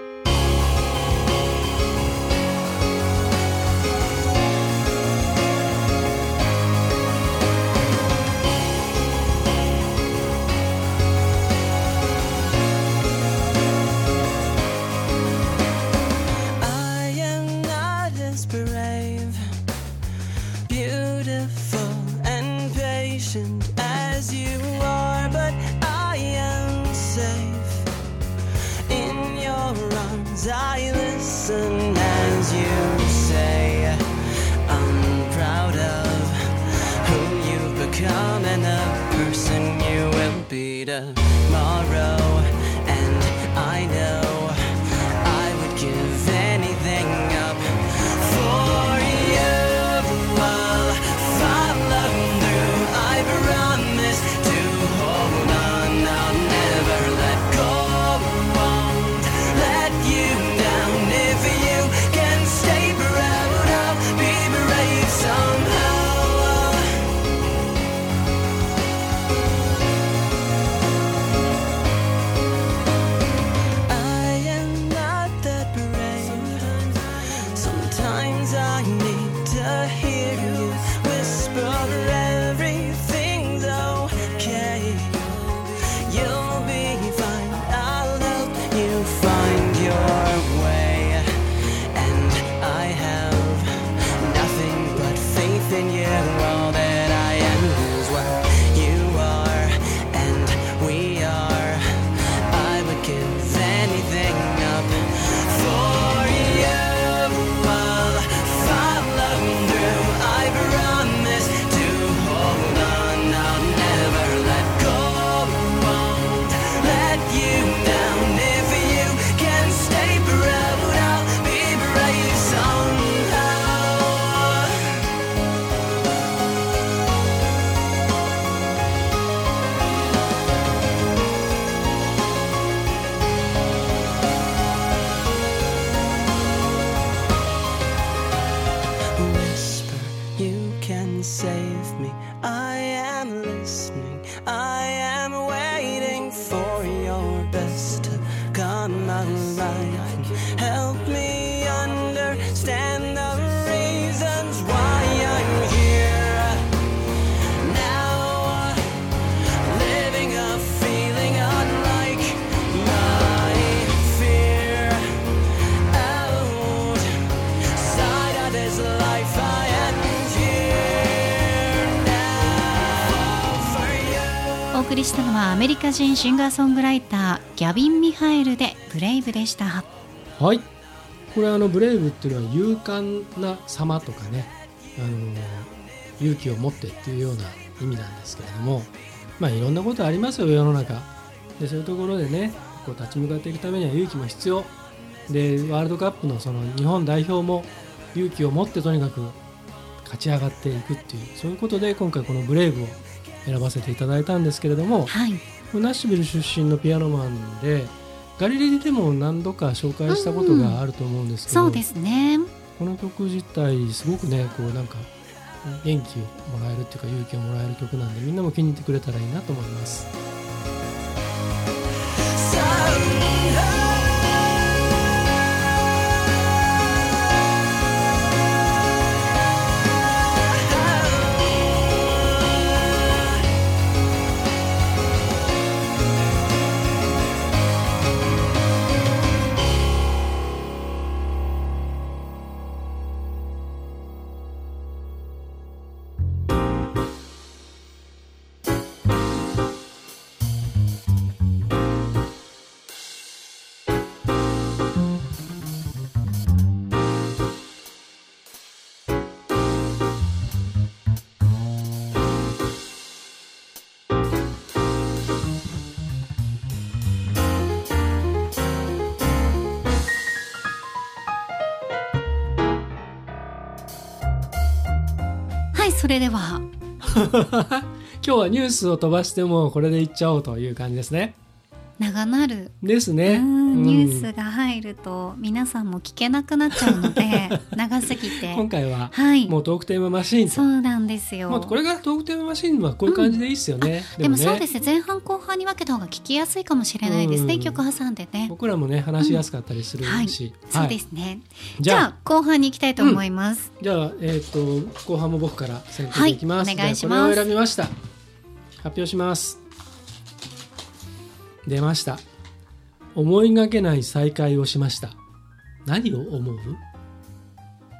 人シンガーソングライターギャビン・ミハエルで「ブレイブ」でした。はい。これあのブレイブっていうのは勇敢な様とかねあの勇気を持ってっていうような意味なんですけれどもまあいろんなことありますよ世の中。でそういうところでねこう立ち向かっていくためには勇気も必要。でワールドカップのその日本代表も勇気を持ってとにかく勝ち上がっていくっていうそういうことで今回この「ブレイブ」を選ばせていただいたんですけれどもはいナッシュビル出身のピアノマンでガリレディでも何度か紹介したことがあると思うんですけど、そうですねこの曲自体すごくねこうなんか元気をもらえるっていうか勇気をもらえる曲なんでみんなも気に入ってくれたらいいなと思います。それでは 今日はニュースを飛ばしてもこれでいっちゃおうという感じですね。長なる。ですね。うん。ニューうんスが入ると皆さんも聞けなくなっちゃうので 長すぎて。今回ははい。もうトークテーママシーンと。そうなんですよ。もうこれがトークテーママシーンはこういう感じでいいっすよね。でもそうですすね。前半後半に分けた方が聞きやすいかもしれないですね、うん。曲挟んでね。僕らもね話しやすかったりするはい。し。そうですね、じゃあ。後半に行きたいと思います、じゃあ、えっ、と、後半も僕から選択いきます。はい。お願いします。選びました。発表します。出ました。思いがけない再会をしました。何を思う？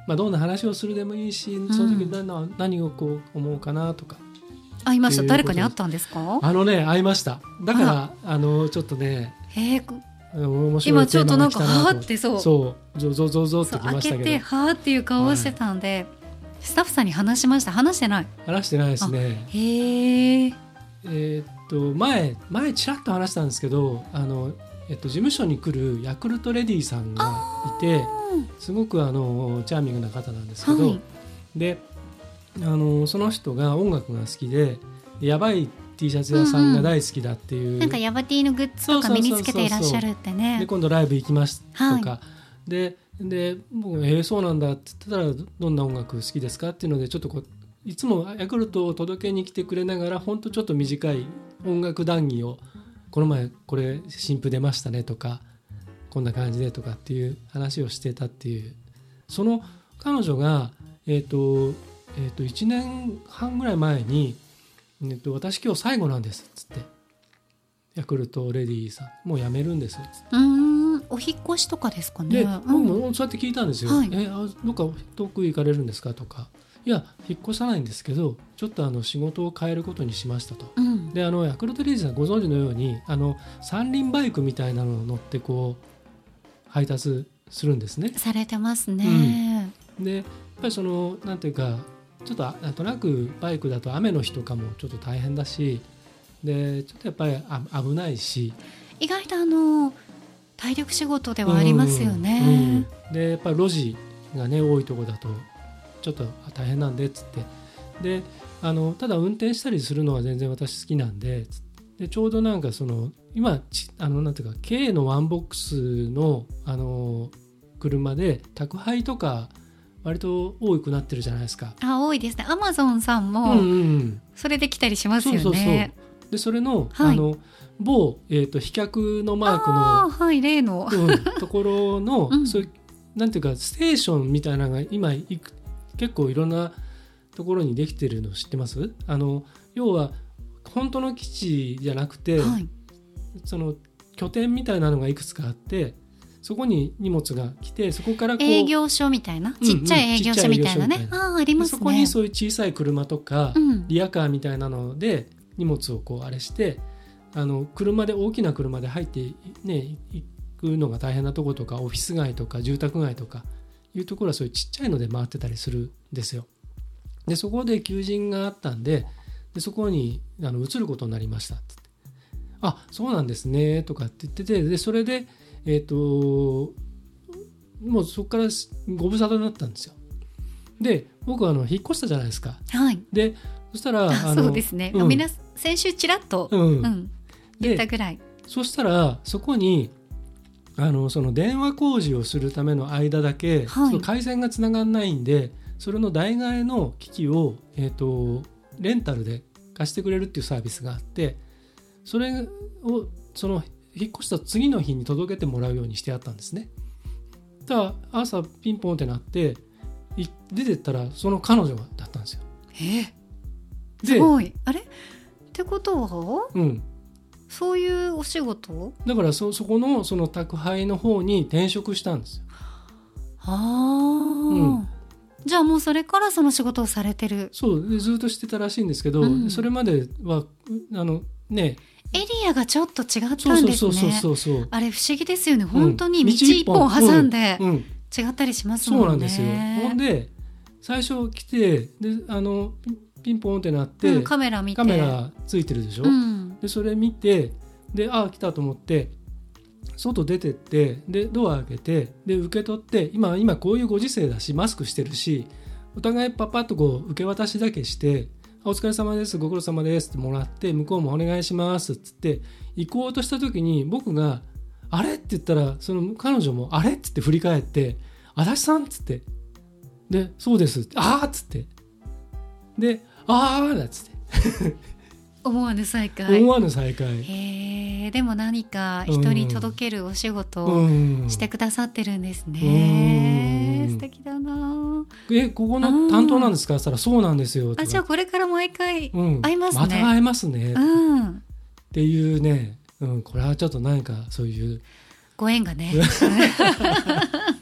まあ、どんな話をするでもいいし、その時何,、何をこう思うかなとか。会いました。誰かに会ったんですか？あのね、会いました。だから、あの、ちょっとね、え今ちょっとなんかはーってそう。そう、ゾゾゾゾってきましたけど。開けて、はーっていう顔をしてたんで、スタッフさんに話しました。話してない。話してないですね。へええーっと前前ちらっと話したんですけどあの、えっと、事務所に来るヤクルトレディさんがいてすごくあのチャーミングな方なんですけど、はい。であのその人が音楽が好きでやばい T シャツ屋さんが大好きだっていう、なんかヤバティのグッズとか身につけていらっしゃるってでね。今度ライブ行きます。とか、はでで僕も「えー、そうなんだ」って言ったら「どんな音楽好きですか?」っていうのでちょっとこういつもヤクルトを届けに来てくれながらほんとちょっと短い音楽談義を「この前これ新譜出ましたね」とか「こんな感じで」とかっていう話をしてたっていうその彼女がえっ、と,、えー、と1年半ぐらい前に「えー、と私今日最後なんです」っつってヤクルトレディさんもう辞めるんですっつって。うーん、お引っ越しとかですかね。で、うん僕もそうやって聞いたんですよ。はいえあどっか遠く行かれるんですかとか。いや引っ越さないんですけどちょっとあの仕事を変えることにしましたと。うん、であのヤクルトレディさんご存知のようにあの三輪バイクみたいなのを乗ってこう配達するんですね。されてますね。でやっぱりそのなんていうかちょっとあなんとなくバイクだと雨の日とかもちょっと大変だしでちょっとやっぱりあ危ないし意外とあの体力仕事ではありますよね。うんうんでやっぱり路地がね多いとこだとちょっとあ大変なんでっつってであのただ運転したりするのは全然私好きなんでつでちょうどなんかその今ちあのなんていうか K のワンボックスのあの車で宅配とか割と多くなってるじゃないですか。あ、多いですね。アマゾンさんうんもうんうんそれで来たりしますよね。そうそうそうでそれの,、はいあの某、えー、と飛脚のマークのはい、例の。うん、ところの、うんそういうなんていうかステーションみたいなのが今いく結構いろんなところにできてるの知ってます？あの要は本当の基地じゃなくて、はい。その拠点みたいなのがいくつかあってそこに荷物が来てそこからこう営業所みたいな、うんちっちゃい営業所みたいなね？あ、ありますね。そこにそういう小さい車とか、うん。リアカーみたいなので荷物をこうあれしてあの車で大きな車で入って、ね、行くのが大変なとことかオフィス街とか住宅街とかいうところはそういうちっちゃいので回ってたりするんですよ。でそこで求人があったんででそこにあの移ることになりましたっつって「あそうなんですね」とかって言っててでそれでえっ、ともうそこからご無沙汰になったんですよ。で僕はあの引っ越したじゃないですか。はい。でそしたらあのそうですね。うん先週ちらっと、うんうん、言ったでぐらい。そしたらそこにあのその電話工事をするための間だけ、はいその回線がつながんないんでそれの代替えの機器を、えー、とレンタルで貸してくれるっていうサービスがあってそれをその引っ越した次の日に届けてもらうようにしてあったんですね。だから朝ピンポンってなってい出てったらその彼女だったんですよ。えですごい。あれ？ってことは？うん、そういうお仕事だからそそこのその宅配の方に転職したんですよ。ああ、うん。じゃあもうそれからその仕事をされてる。そうでずっとしてたらしいんですけど、うん。それまではうあのね。エリアがちょっと違ったんですそうそうねそうそう。あれ不思議ですよね。うん。本当に道道一本挟んでうんうん。違ったりしますもんね、そうなんですよ。ほんで最初来てであのピンポンってなって、うんカメラ見てカメラついてるでしょ、うんでそれ見てでああ来たと思って外出てってでドア開けてで受け取って今今こういうご時世だしマスクしてるしお互いパパッとこう受け渡しだけして「あお疲れ様ですご苦労様です」ってもらって向こうも「お願いします」っつって行こうとした時に僕が「あれ?」って言ったらその彼女も「あれ?」っつって振り返って「足立さん?」っつってで「そうです」ああ」っつってで「ああ」なんつって。思わぬ再会。思わぬ再会。へえでも何か人に届けるお仕事をうん。してくださってるんですね、うん。素敵だな。えここの担当なんですか?」っったら「そうなんですよ」あじゃあこれから毎回うん、会いますね。また会えますね、っうん。ていうね、うん、これはちょっと何かそういう。ご縁がね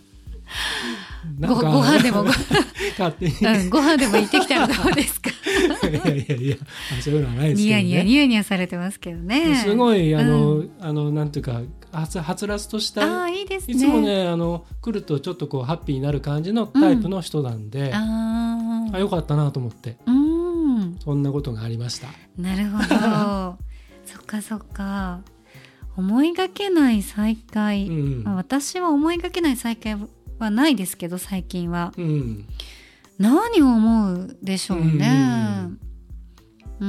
ごご飯でもご, 勝手に、うん、ご飯でも行ってきたらどうですか？いやいやいやあそういうのはないですけどね。ニヤニヤニヤニヤされてますけどね。すごいあの、うあのなんていうかはつはつらつとしあたあいいですね。いつもねあの来るとちょっとこうハッピーになる感じのタイプの人なんで、ああよかったなと思って。あうん。そんなことがありました。なるほど。そっかそっか。思いがけない再会、うん。まあ私は思いがけない再会はないですけど最近は。うん。何を思うでしょうね。うう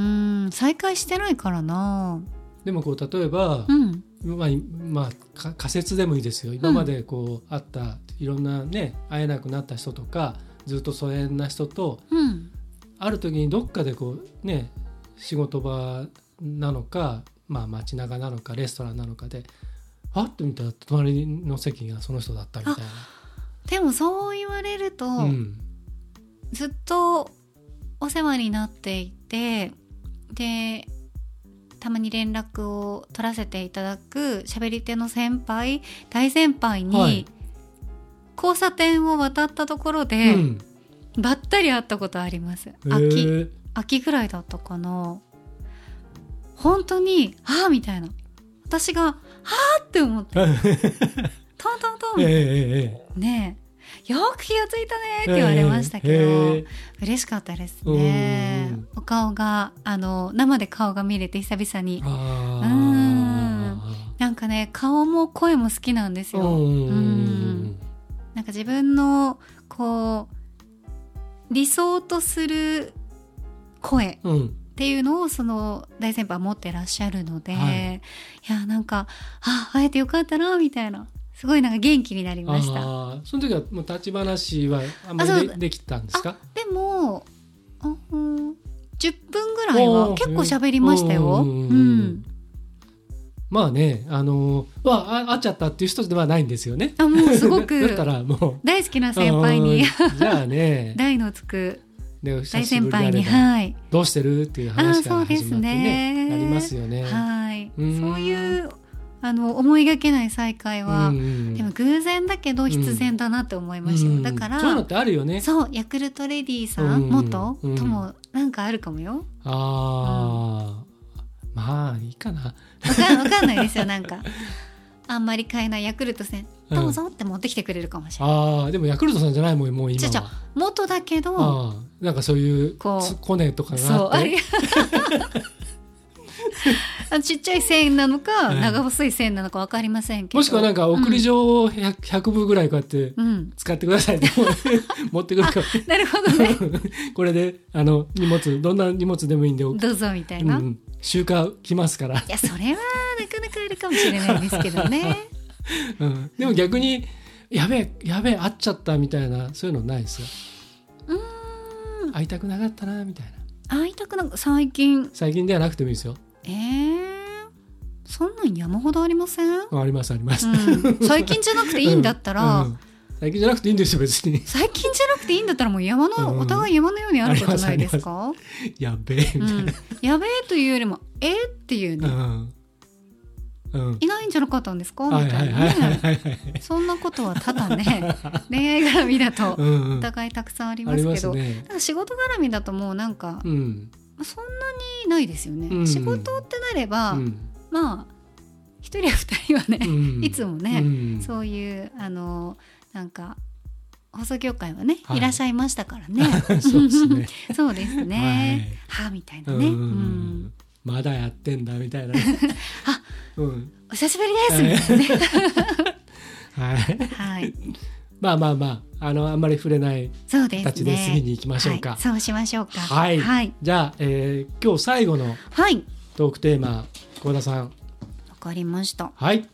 ん再会してないからな。でもこう例えば、うん。まあ、まあか仮説でもいいですよ。今までこう会ったいろんなね会えなくなった人とかずっと疎遠な人とうん。ある時にどっかでこうね仕事場なのか、まあ、街中なのかレストランなのかでファッと見たら隣の席がその人だったみたいでもそう言われると、な。うん。ずっとお世話になっていてでたまに連絡を取らせていただく喋り手の先輩大先輩に、はい。交差点を渡ったところうで、ん。ばったり会ったことあります。へ秋ー。秋ぐらいだったかな。本当に「ああ」みたいな。私が「はあ」って思って トントントン、ええええねえ。よく気がついたねって言われましたけど、ええ嬉しかったですね。うんお顔があの生で顔が見れて久々に。あなんかね顔も声も好きなんですーようん。うん。なんか自分のこう理想とする声うん。っていうのをその大先輩は持ってらっしゃるので、はい。い、やなんかあ会えてよかったなみたいなすごいなんか元気になりました。その時はもう立ち話はあんまりでできたんですか？でもあうん10分ぐらいは結構喋りましたよ。ううんんまあねあのーわあ会っちゃったっていう人ではないんですよね。あもうすご だくったらもう。大好きな先輩に。うんじゃあね。大のつく大先輩に。はい。どうしてる？っていう話からあーそうです始まってねね。なりますよね。はい。うん。そういうあの思いがけない再会は、うんでも偶然だけど必然だなって思いましたよ、うん。だからそういうのってあるよね。そうヤクルトレディさん、うん元、うん。ともなんかあるかもよ。ああ、まあいいかな。わかんわかんないですよなんか。あんまり買えないヤクルト戦。うん。どうぞって持ってきてくれるかもしれない、ああでもヤクルトさんじゃないもんも。う今は。元だけどなんかそういうこうつコネとかそうがあっあれて。あちっちゃい線なのか、うん。長細い線なのか分かりませんけど。もしくはなんか送り状を 100, 100部ぐらいこうやってうん、うん使ってくださいって 持ってくるかも。なるほどね。これであの荷物どんな荷物でもいいんで、うどうぞみたいな、いん、集荷来ますから。やそれはなかなかあるかもしれないですけどね。うん、でも逆にやべえやべえ会っちゃったみたいなそういうのないですよ。うーん。会いたくなかったなみたいな。会いたくな最近。最近ではなくてもいいですよえー、そんなん山ほどありません、あありますあります、うん、最近じゃなくていいんだったら、うん。最近じゃなくていいんですよ別に。最近じゃなくていいんだったらもう山の、うん。お互い山のようにあることないですか？やべえやべえというよりもえー、っていうね、うん。うん。いないんじゃなかったんですか？はいみたはいな。そんなことはただね 恋愛絡みだとうんうん。お互いたくさんありまますけど、すね。なんか仕事絡みだともうなんか、うん。まあそんなにないですよね、うん。仕事ってなれば、うん。まあ一人や二人はね、うん。いつもね、うん。そういうあのなんか放送業界はね、はい。い、らっしゃいましたからね。そうですね。そうですね。はあみたいなね、まだやってんだみたいな。あうん。お久しぶりですみたいなね。はい。はいまあまあまああのあんまり触れないそうですね。次に行きましょうか。はい、そうしましょうか。はい。はい、じゃあ、えー今日最後のはい。トークテーマ幸田さん。わかりました。はい。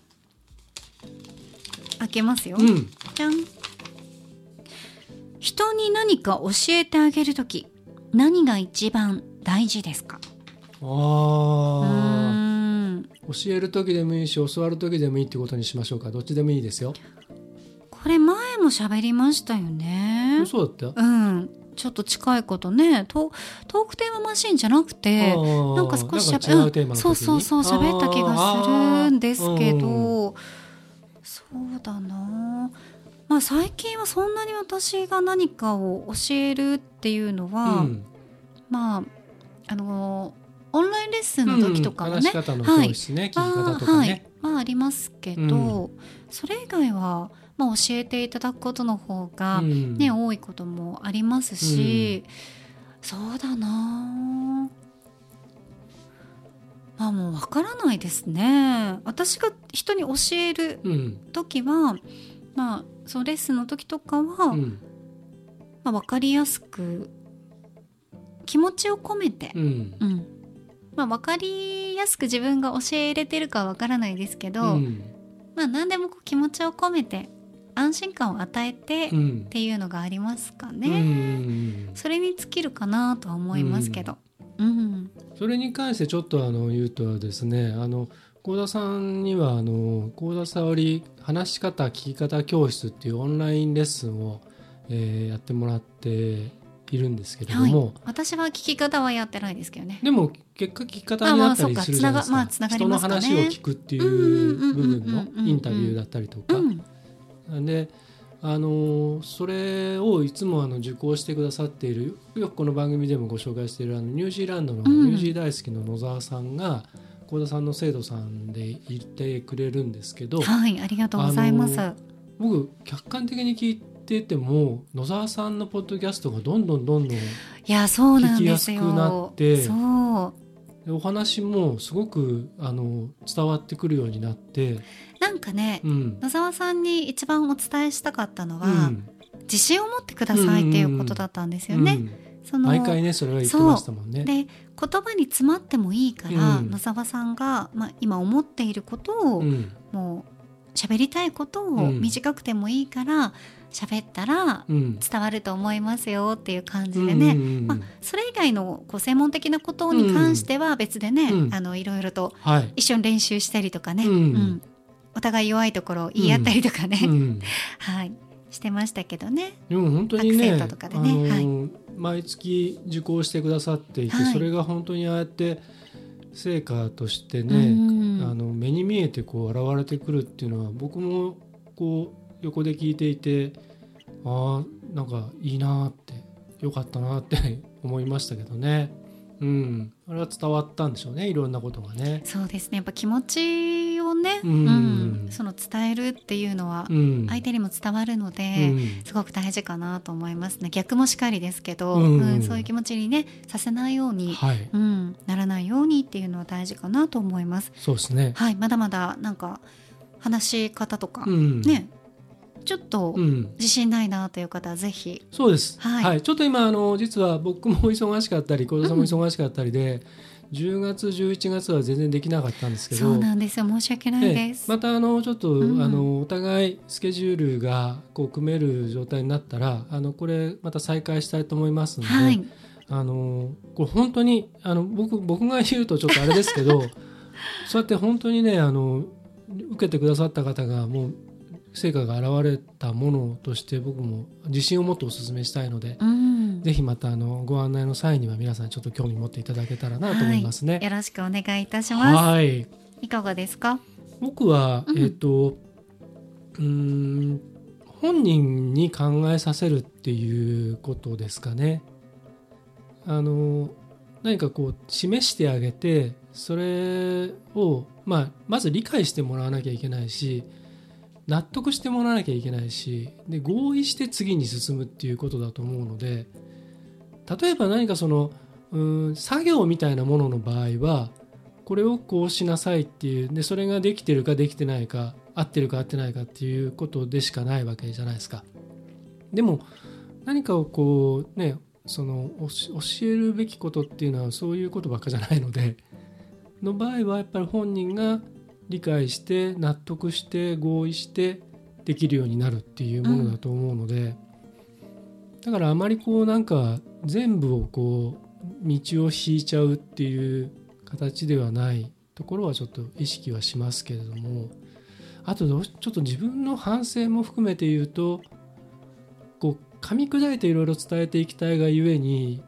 開けますよ、うん。じゃん。人に何か教えてあげるとき何が一番大事ですか？うあー。あん。教える時でもいいし教わる時でもいいってことにしましょうか。どっちでもいいですよ、これ前も喋りましたよね。そうだった？ようん。ちょっと近いことね。トトークテーママシンじゃなくてななんか少しなんか違うテーマの時に？そうそうそう喋った気がするんですけあーどそうだな。まあ最近はそんなに私が何かを教えるっていうのうは、ん。まああのオンラインレッスンの時とかはうん。ね、はい。ね、聞き方とあーはい。まあありますけど、それ以外は、まあ、教えていただくことの方が、うん。ね多いこともありますし、そうだな。まあもうわからないですね。私が人に教えるうん。時はまあそのレッスンの時とかは、うん。まあ、分かりやすく気持ちを込めて、うん。うん。まあ、分かりやすく自分が教えれてるかは分からないですけど、うん。まあ何でもこう気持ちを込めて安心感を与えてっうん。ていうのがありますかうん。ね、それに尽きるかなとは思いますけど。うん、それに関してちょっとあの言うとですねあの幸田さんにはあの幸田沙織話し方聞き方教室っていうオンラインレッスンを、えーやってもらっているんですけれどはい。も、私は聞き方はやってないですけどね。でも結果聞き方になったりするじゃないですか,、まあまあそっかつながまあつながり人の話を聞くっていう部分うんうんうんうんうんうんのインタビューだったりとか、うんであのそれをいつもあの受講してくださっているよくこの番組でもご紹介しているあのニュージーランドのうん。ニュージー大好きの野沢さんが幸田さんの生徒さんでいてくれるんですけどはいありがとうございます、あ僕客観的に聞いてても野沢さんのポッドキャストがどんどんどんどんいやそうなんですよ。聞きやすくなってそう。でお話もすごくあの伝わってくるようになって、なんかね、うん。野沢さんに一番お伝えしたかったのは、うん。自信を持ってくださいっていうことだったんですよね。うん。その毎回ねそれは言ってましたもんね。で言葉に詰まってもいいから、うん。野沢さんが、まあ、今思っていることを、うん。もう喋りたいことをうん。短くてもいいから喋ったらうん。伝わると思いますよっていう感じでね、うんうんうんまあ、それ以外のこう専門的なことに関しては別でね、うん。あのいろいろとはい。一緒に練習したりとかね、うん。お互い弱いところを言い合ったりとかね、うん。はい。してましたけどね。でも本当にねねあの毎月受講してくださっていて、はい。それが本当にああやって成果としてうね、ん。あの目に見えてこう現れてくるっていうのは僕もこう横で聞いていてああなんかいいなーってよかったなって 思いましたけどね。うん、あれは伝わったんでしょうねいろんなことがね。そうですね。やっぱ気持ちをね、うん。うん。その伝えるっていうのはうん、相手にも伝わるので、うん。すごく大事かなと思いますね。逆もしかりですけど、うん。うん。そういう気持ちにねさせないように、はい、うん、ならないようにっていうのは大事かなと思います。そうですね。はい。まだまだなんか話し方とか、うん、ねちょっとうん、自信ないなという方はぜひ、そうです。はい。はい、ちょっと今あの実は僕も忙しかったり、小田さんも忙しかったりで、10月11月は全然できなかったんですけど。そうなんですよ。申し訳ないええ。です、またあのちょっと、うん。あのお互いスケジュールがこう組める状態になったらあのこれまた再開したいと思いますので、はい。あのこれ本当にあの僕僕が言うとちょっとあれですけど そうやって本当にねあの受けてくださった方がもう成果が現れたものとして僕も自信を持ってお勧めしたいので、うん。ぜひまたあのご案内の際には皆さんちょっと興味持っていただけたらなと思いますね。はい、よろしくお願いいたします。はい。いかがですか？僕は、うんえっ、とうーん本人に考えさせるっていうことですかね。あの何かこう示してあげてそれを、まあ、まず理解してもらわなきゃいけないし納得してもらわなきゃいけないしで合意して次に進むっていうことだと思うので例えば何かそのうん作業みたいなものの場合はこれをこうしなさいっていうでそれができてるかできてないか合ってるか合ってないかっていうことでしかないわけじゃないですか。でも何かをこうねその教えるべきことっていうのはそういうことばっかじゃないのでの場合はやっぱり本人が理解して納得して合意してできるようになるっていうものだと思うので、だからあまりこうなんか全部をこう道を引いちゃうっていう形ではないところはちょっと意識はしますけれどもあとどうちょっと自分の反省も含めて言うとこう噛み砕いていろいろ伝えていきたいがゆえに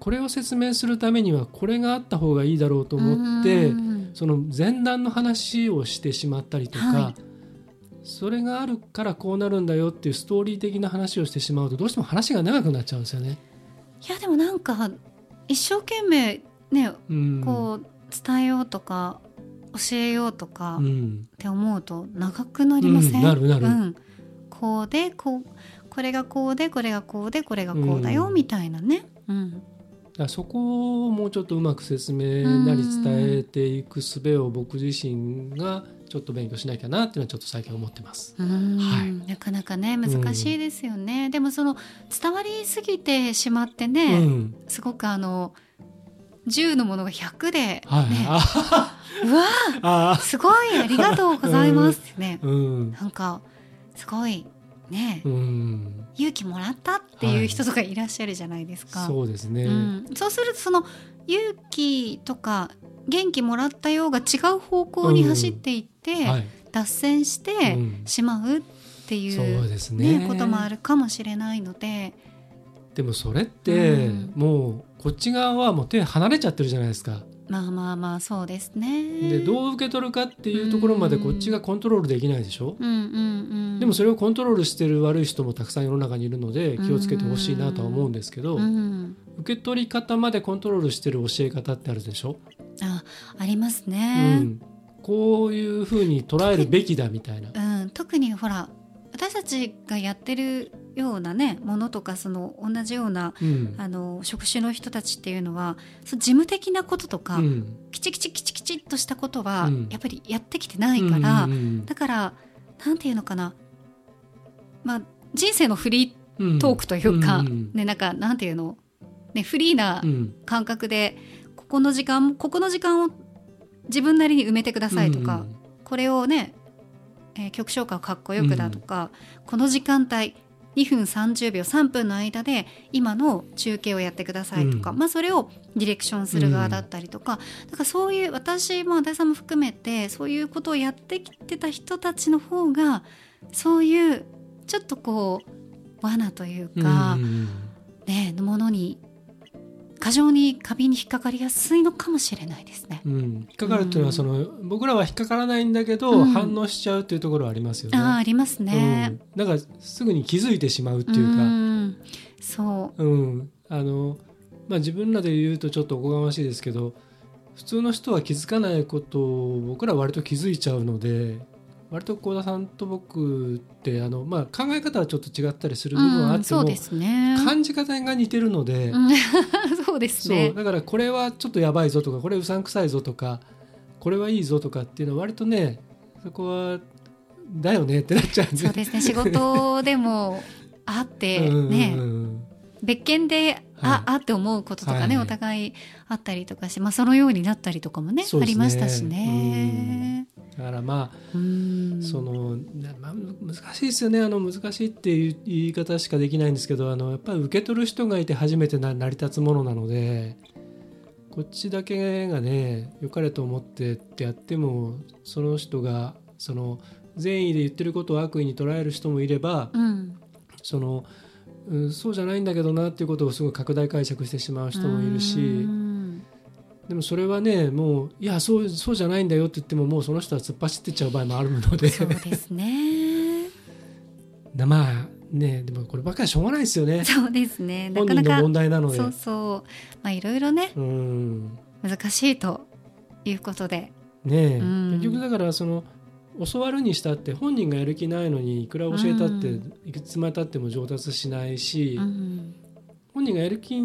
これを説明するためにはこれがあった方がいいだろうと思ってうん。その前段の話をしてしまったりとか、はい。それがあるからこうなるんだよっていうストーリー的な話をしてしまうとどうしても話が長くなっちゃうんですよね。いやでもなんか一生懸命ねうん、こう伝えようとか教えようとかっうん。て思うと長くなりません、うんなるなる。うん。こうでこうこれがこうでこれがこうでこれがこうだようん。みたいなね、うんだそこをもうちょっとうまく説明なり伝えていく術を僕自身がちょっと勉強しなきゃなっていうのはちょっと最近思ってます。うん。はい。なかなかね難しいですよね、でもその伝わりすぎてしまってね、うん、すごくあの10のものが100で、ねはい、あうわすごいありがとうございますってね、うん。なんかすごいね、うん。勇気もらったっていう人とかいらっしゃるじゃないですか。そうですね、うん、そうするとその勇気とか元気もらったようが違う方向に走っていって、はい、脱線してうん。しまうっていそうう、ですねね。こともあるかもしれないので、でもそれって、うん。もうこっち側はもう手離れちゃってるじゃないですか。まあまあまあそうですね。でどう受け取るかっていうところまでこっちがコントロールできないでしょ、うんうんうん、でもそれをコントロールしてる悪い人もたくさん世の中にいるので気をつけてほしいなとは思うんですけど、うん、受け取り方までコントロールしてる教え方ってあるでしょ、あありますうね。ん、こういうふうに捉えるべきだみたいな。うん、特にほら私たちがやってるようなねものとかその同じようなうん。あの職種の人たちっていうのはその事務的なこととか、うん。きちきちきちきちっとしたことは、うん。やっぱりやってきてないから、うんうんだからなんていうのかな。まあ人生のフリうん。ートークというか、うんねなんかなんていうの、ね、フリーなうん。感覚でここの時間ここの時間を自分なりに埋めてくださいとか、これをね、えー曲紹介をかっこよくだとか、この時間帯2分30秒3分の間で今の中継をやってくださいとか、うん。まあ、それをディレクションする側だったりとか,、だからそういう私も足立さんも含めてそういうことをやってきてた人たちの方がそういうちょっとこう罠といううんか、うん。ねのものに過剰に過敏に引っかかりやすいのかもしれないですね。うん。引っかかるっていうのはその、僕らは引っかからないんだけど、うん。反応しちゃうっていうところはありますよね。ああありますね。うん、だからすぐに気づいてしまうっていうか、ん。そう。うん。あのまあ、自分らで言うとちょっとおこがましいですけど普通の人は気づかないことを僕らは割と気づいちゃうので割と幸田さんと僕ってあの、まあ、考え方はちょっと違ったりする部分はあうん、っても、そうですね。感じ方が似てるので、うん そうですね。だからこれはちょっとやばいぞとかこれうさんくさいぞとかこれはいいぞとかっていうのは割とねそこはだよねってなっちゃうんそうですね。仕事でもあって ね、うん別件で、あはいあって思うこととかね、はいお互いあったりとかして、まあそのようになったりとかもねありましたしね。だからまあうん。そのねまあ、難しいですよね。あの難しいっていう言い方しかできないんですけどあのやっぱり受け取る人がいて初めてな成り立つものなのでこっちだけがね良かれと思ってってやってもその人がその善意で言ってることを悪意に捉える人もいればうん。その、うん、そうじゃないんだけどなっていうことをすごい拡大解釈してしまう人もいるし。うんでもそれはねもういやそうそうじゃないんだよって言ってももうその人は突っ走ってっちゃう場合もあるので。そうですね。な まあねでもこればっかりしょうがないですよね。そうですね。な本人のかなか問題なので。そうそう。まあいろいろねうん。難しいということで。ねえ。うん。結局だからその教わるにしたって本人がやる気ないのにいくら教えたって、うん。いくつまでたっても上達しないし、うん。本人がやる気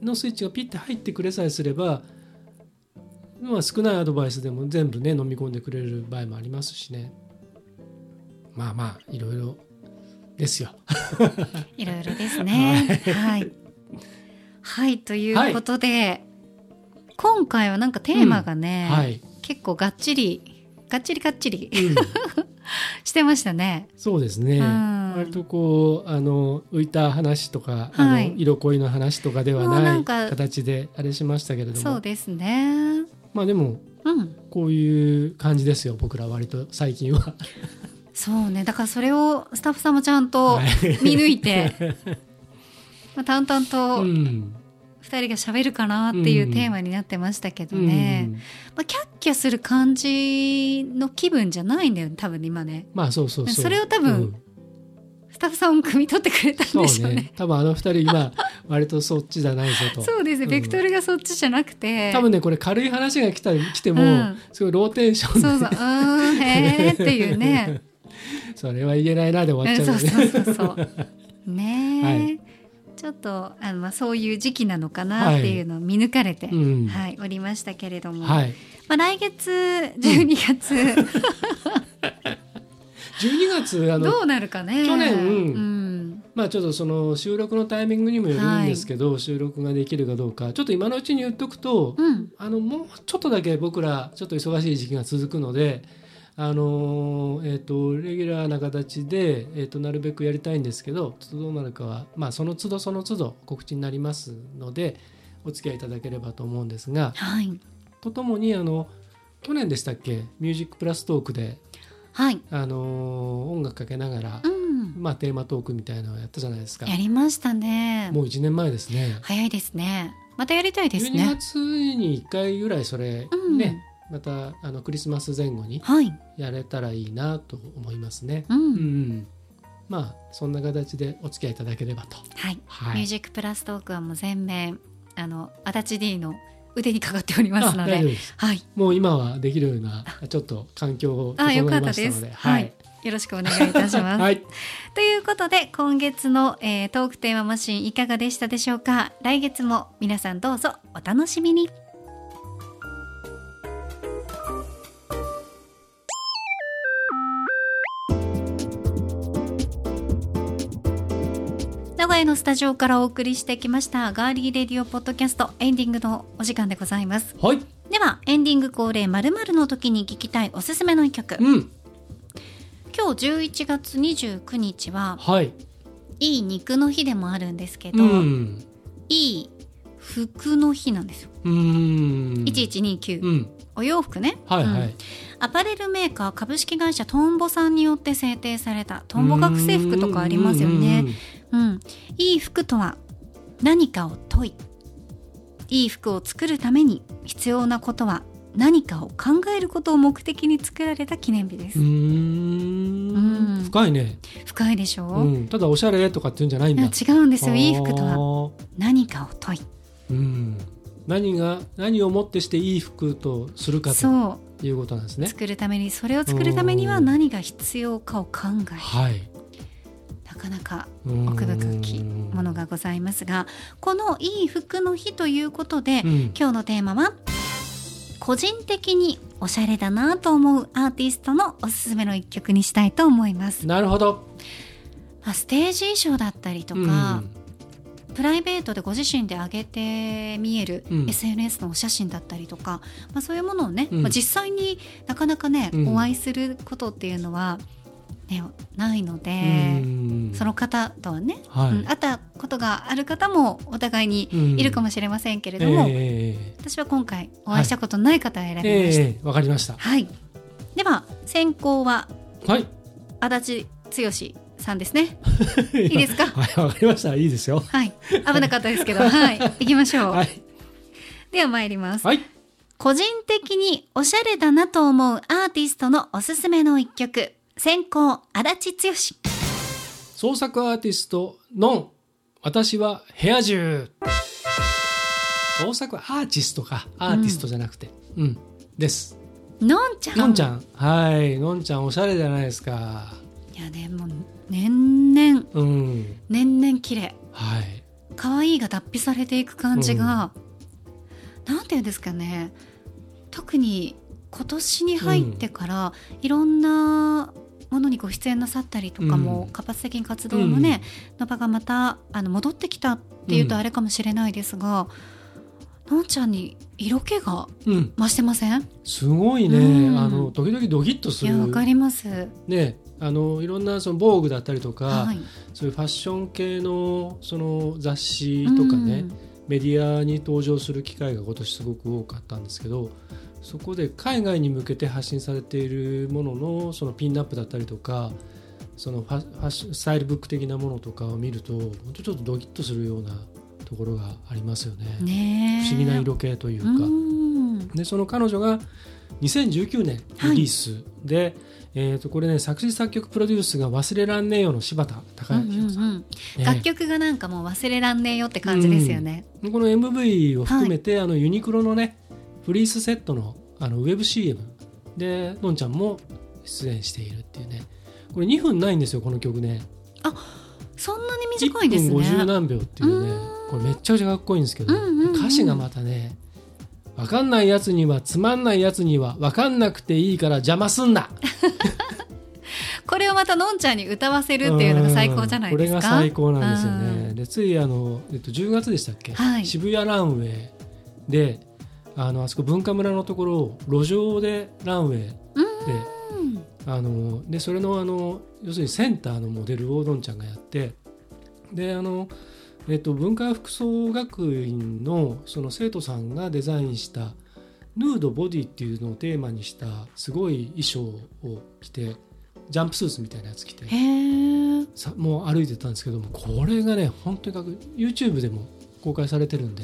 のスイッチがピッて入ってくれさえすれば、まあ、少ないアドバイスでも全部ね飲み込んでくれる場合もありますしねまあまあいろいろですよ。いろいろですね。はい。はい、ということで、今回はなんかテーマがね、はい、結構がっちり、がっちりがっちりうん してましたね。そうですね、うん割とこうあの浮いた話とか、はいあの色恋の話とかではなない形であれしましたけれどもそうですね。まあでもうん。こういう感じですよ僕ら割と最近は。そうね。だからそれをスタッフさんもちゃんとはい見抜いて、まあ、淡々うとん二人が喋るかなっていうテーマになってましたけどね。まあ、キャッキャする感じの気分じゃないんだよね、多分今ね。まあそうそうそれを多分うんスタッフさんも汲み取ってくれたんでしょうね。ね。多分あの二人今 割とそっちじゃないぞと。そうですね、うん。ベクトルがそっちじゃなくて。多分ねこれ軽い話が来た来ても、うん。すごいローテンションで。そうそう、うーん、へーっていうね。それは言えないなで終わっちゃううんそうよね。そうそうそう。ねえ、はい。ちょっとあの、まあ、そういう時期なのかなっていうのを見抜かれて、はいうんおりましたけれども、はい。まあ、来月12月、12月あのどうなるかね。去年うん。まあちょっとその収録のタイミングにもよるんですけど、収録ができるかどうかちょっと今のうちに言っとくと、うん。あのもうちょっとだけ僕らちょっと忙しい時期が続くので、あのーえっとレギュラーな形で、えっとなるべくやりたいんですけどどうなるかは、まあ、その都度その都度告知になりますのでお付き合いいただければと思うんですがはい。とともにあの去年でしたっけ「ミュージックプラストークで」はい、あのー音楽かけながら、うん、まあ、テーマトークみたいなのをやったじゃないですか。やりましたね。もう1年前ですね。早いですね。またやりたいです12ね月に1回ぐらいそれうん。ね、またあのクリスマス前後にはい、やれたらいいなと思いますね。ううんん、まあそんな形でお付き合いいただければと。はい。はい。ミュージックプラストークはもう全面あの足立 D の腕にかかっておりますので。はい。もう今はできるようなちょっと環境を整あよかえったです。ましたので、はい、よろしくお願いいたします、はい。ということで今月の、えートークテーママシンいかがでしたでしょうか？来月も皆さんどうぞお楽しみに名古屋のスタジオからお送りしてきましたガーリーレディオポッドキャストエンディングのお時間でございますはい。ではエンディング恒例〇〇の時に聴きたいおすすめの一曲うん。今日11月29日ははい。いい肉の日でもあるんですけど、うん。いい服の日なんですよ。うん。1129、うん。お洋服ね、うんはいはい。アパレルメーカー株式会社トンボさんによって制定されたトンボ学生服とかありますよね。うん、いい服とは何かを問いいい服を作るために必要なことは何かを考えることを目的に作られた記念日です。うんん。深いね。深いでしょ？う、うん。ただおしゃれとかっていうんじゃないんだ。違うんですよいい服とはは。何かを問いうん。何が何をもってしていい服とするかということなんですね。作るためにそれを作るためには何が必要かを考えはい。なかなかうん奥深きものがございますがこのいい服の日ということで、うん今日のテーマは個人的におしゃれだなと思うアーティストのおすすめの一曲にしたいと思います、なるほど。まあ、ステージ衣装だったりとか、プライベートでご自身で上げて見えるうん。SNS のお写真だったりとか、まあ、そういうものをね、うん。まあ、実際になかなかね、うん。お会いすることっていうのは、ね、ないので、うん。その方とはね、はい。うん会ったことがある方もお互いにいるかもしれませんけれども、え私は今回お会いしたことない方を選びました。えええわかりました。はい、では先行ははい。足立剛さんですね。いいですか？はい、わかりました。いいですよ。はい、危なかったですけど、はい、行きましょう。はい。では参ります。はい。個人的におしゃれだなと思うアーティストのおすすめの一曲。先行、足立剛。創作アーティストのん私は部屋中創作アーティストかアーティストじゃなくてうん、ですのんちゃん。のんちゃんはいのんちゃんおしゃれじゃないですかいや、でも、年々、うん。年々綺麗。はい。可愛いが脱皮されていく感じが、なんていうんですかね。特に今年に入ってから、いろんなものにご出演なさったりとかも、うん。活発的に活動もね、の場がまたあの戻ってきたっていうとあれかもしれないですが、のんちゃんに色気がうん。増してません？すごいね、うん。あの時々ドキッとする。いやわかります。ねあのいろんなその防具だったりとか、はい。そういうファッション系のその雑誌とかね、メディアに登場する機会が今年すごく多かったんですけどそこで海外に向けて発信されているもののそのピンナップだったりとかそのファッションスタイルブック的なものとかを見ると本当ちょっとドキッとするようなところがありますよね。うんねえ不思議な色気というか、うんでその彼女が2019年リリースで、えー、とこれね作詞作曲プロデュースが「忘れらんねえよ」の柴田孝うん。うん弘さん、うん。ね楽曲がなんかもう忘れらんねえよって感じですよね。でこの MV を含めて、あのユニクロのねフリースセットのあのウェブ CM でのんちゃんも出演しているっていうね。これ2分ないんですよこの曲ね。そんなに短いんですね。1分50何秒っていうね。うこれめっちゃくちゃかっこいいんですけど、うんうんうん。歌詞がまたね分かんないやつにはつまんないやつには分かんなくていいから邪魔すんな。これをまたのんちゃんに歌わせるっていうのが最高じゃないですか？うんこれが最高なんですようん。ねでついあの、えっと、10月でしたっけ、はい。渋谷ランウェイであのあそこ文化村のところを路上でランウェイでうん。あのでそれのあの要するにセンターのモデルをどんちゃんがやってであの、えっと、文化服装学院のその生徒さんがデザインしたヌードボディっていうのをテーマにしたすごい衣装を着てジャンプスーツみたいなやつ着てさもう歩いてたんですけどもこれがね本当にかっこいい YouTube でも公開されてるんで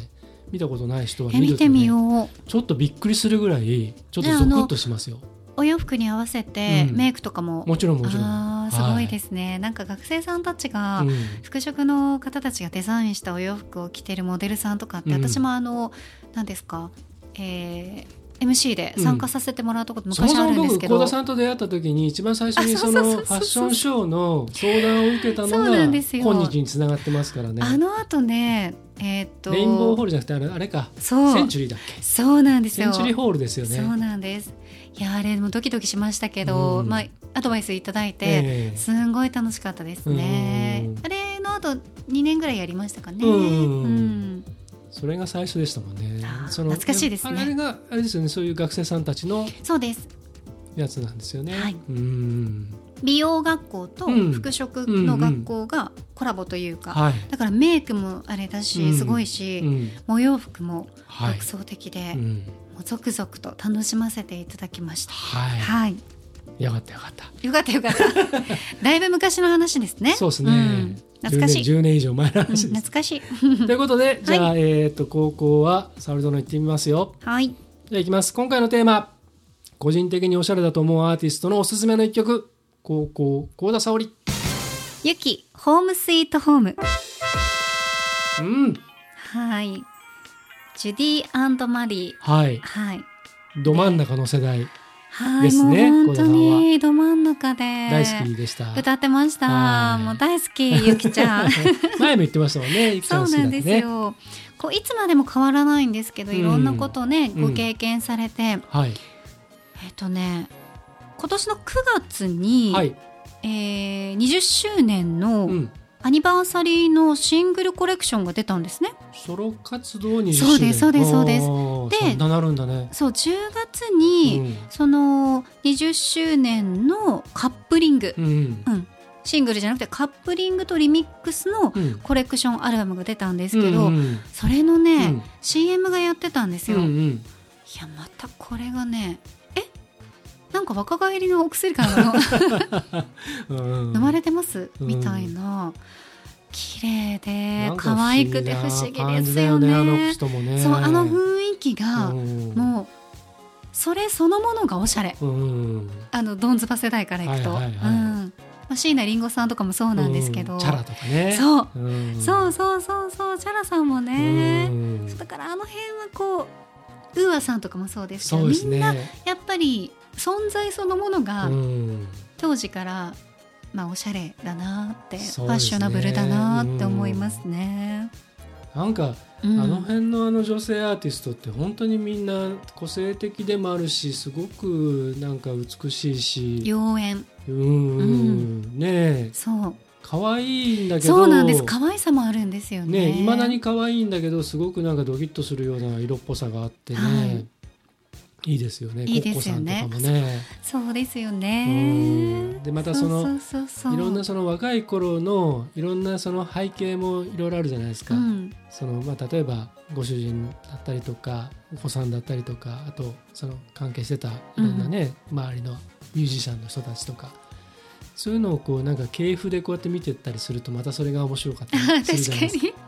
見たことない人はえ見て見ると、ね、みよう。ちょっとびっくりするぐらいちょっとゾクッとしますよお洋服に合わせてうん。メイクとかも、もちろんもちろん。あーすごいですね、なんか学生さんたちが、うん。服飾の方たちがデザインしたお洋服を着てるモデルさんとかって、うん。私もあの何ですか、えー MC で参加させてもらうとこと昔あそもそもるんですけど、僕幸田さんと出会った時に一番最初にあそのフそうそうそう。そうァッションショーの相談を受けたのそうがなんですよ。今日につながってますからね。あの後ねえーっとレインボーホールじゃなくてあれあれか。そう。センチュリーだっけ？そうなんですよ。センチュリーホールですよね。そうなんですいやあれもドキドキしましたけど、うん。まあアドバイスいただいて、ええ。すんごい楽しかったですね。うん。あれの後2年ぐらいやりましたかね。うん。うん。それが最初でしたもんね。懐かしいですね。あれがあれですよねそういう学生さんたちのそうです。やつなんですよね。はい。うん。美容学校とうん。服飾の学校がコラボというか、はい。だからメイクもあれだし、うん。すごいし、うん。お洋服もはい。独創的で、続々と楽しませていただきました。はいはい、よかったよかったよかったよかった。だいぶ昔の話ですね。そうですねん懐かしい。10年10年以上前のうん話です懐かしい。ということで、じゃあ、えっ、と、高校は、サウルドの行ってみますよ。はい。じゃあ行きます。今回のテーマ、個人的におしゃれだと思うアーティストのおすすめの一曲、高校、高田沙織。ゆき、ホームスイートホーム。うん。はい。ジュディマリー。はい。はい。ど真ん中の世代、はい。ですねもう本当にど真ん中で。大好きでした。歌ってました。はいもう大好き、ゆきちゃん。前も言ってましたもんね、ゆきちゃん好きだってそうなんですね。よ。こういつまでも変わらないんですけど、うんいろんなことをね、うんご経験されて、はい。えっ、とね、今年の9月に、はい。えー20周年のうん。アニバーサリーのシングルコレクションが出たんですね。ソロ活動20周年。そうですそうですそうですでななるんだね。そう、10月に、うんその20周年のカップリング、うん。シングルじゃなくてカップリングとリミックスのうん。コレクションアルバムが出たんですけど、うんうんそれのね、うん CM がやってたんですよ。いうんうんやまたこれがねえなんか若返りのお薬かな。うん。飲まれてます、うん。みたいな。綺麗で可愛くて不思議感ですよじだね。あのね。そうあの雰囲気が、うん。もうそれそのものがおしゃれ。うんあのドンズバ世代からいくと、はいはいはい。うん。まあ、椎名林檎さんとかもそうなんですけど、うん。チャラとかね。そう。うん。そうそうそうそう。チャラさんもね、うん。だからあの辺はこうウーアさんとかもそうですけどそうですみんなね。やっぱり存在そのものがうん。当時から、まあ、おしゃれだなって、ね。ファッショナブルだなって思いますね。なんか、うん。あの辺のあの女性アーティストって本当にみんな個性的でもあるしすごくなんか美しいし。妖艶。うん。うん。ねえそう。可愛いんだけど。そうなんです。可愛さもあるんですよね。ねいまだに可愛いんだけどすごくなんかドキッとするような色っぽさがあってね、はいい、いですよね。いいですよね。コッコさんとかもね。そうですようねん。でまたそのいろんなその若い頃のいろんなその背景もいろいろあるじゃないですか、うん。そのまあ、例えばご主人だったりとかお子さんだったりとかあとその関係してたいろんなね、周りのミュージシャンの人たちとか。そういうのをこうなんか系譜でこうやって見てったりするとまたそれが面白かったりするじゃないですか。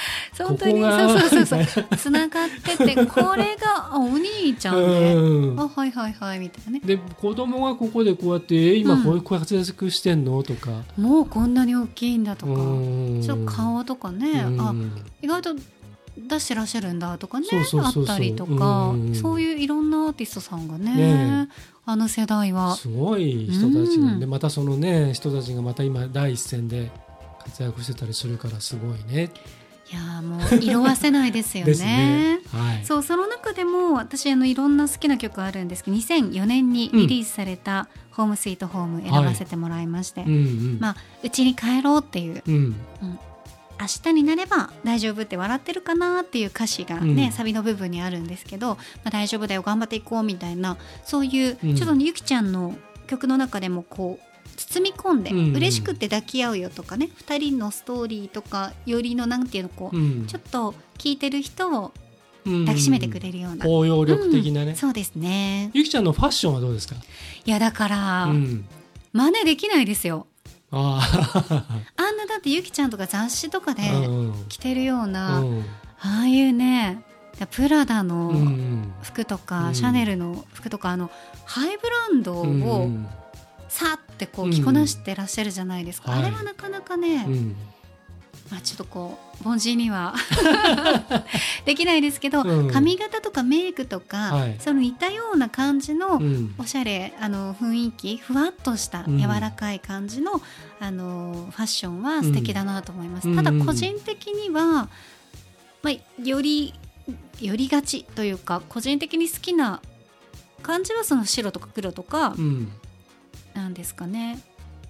本当にそうそうそうそう。つな。がっててこれがあお兄ちゃんで、うん。あはいはいはいみたいなね。で子供がここでこうやってえ今こういう活躍してんの？とか、もうこんなに大きいんだとか、うん。ちょっと顔とかね、うん。あ意外と出してらっしゃるんだとかねあったりとか、うん。そういういろんなアーティストさんがねねあの世代は。すごい人たちが、うん。でまたそのね人たちがまた今第一線で活躍してたりするからすごいね。いやーもう色褪せないですよね ね。はい。そうその中でも私あのいろんな好きな曲あるんですけど2004年にリリースされた「ホームスイートホーム」選ばせてもらいまして、うんうん。まあうちに帰ろうっていううん。明日になれば大丈夫って笑ってるかなっていう歌詞がね、うんサビの部分にあるんですけど、まあ、大丈夫だよ頑張っていこうみたいなそういう、うんちょっとねゆきちゃんの曲の中でもこう包み込んで、嬉しくて抱き合うよとかね2人のストーリーとかよりのなんていうのこう、うん。ちょっと聴いてる人をうん抱きしめてくれるような、包容力的なね。うんそうですねゆきちゃんのファッションはどうですか？いやだから、うん。真似できないですよあ あんなだってゆきちゃんとか雑誌とかで。着てるような、うん。ああいうねプラダの、うん。服とか、うんシャネルの服とかあのハイブランドうんをさってこう着こなしてらっしゃるじゃないですか、うん。あれはなかなかね、うん。まあ、ちょっとこう凡人には できないですけど、うん。髪型とかメイクとか、はい。その似たような感じのうん。おしゃれあの雰囲気ふわっとしたうん。柔らかい感じの,、あのファッションは素敵だなと思います、うん。ただ個人的には、まあ、よりよりがちというか個人的に好きな感じはその白とか黒とか、うん。なんですかね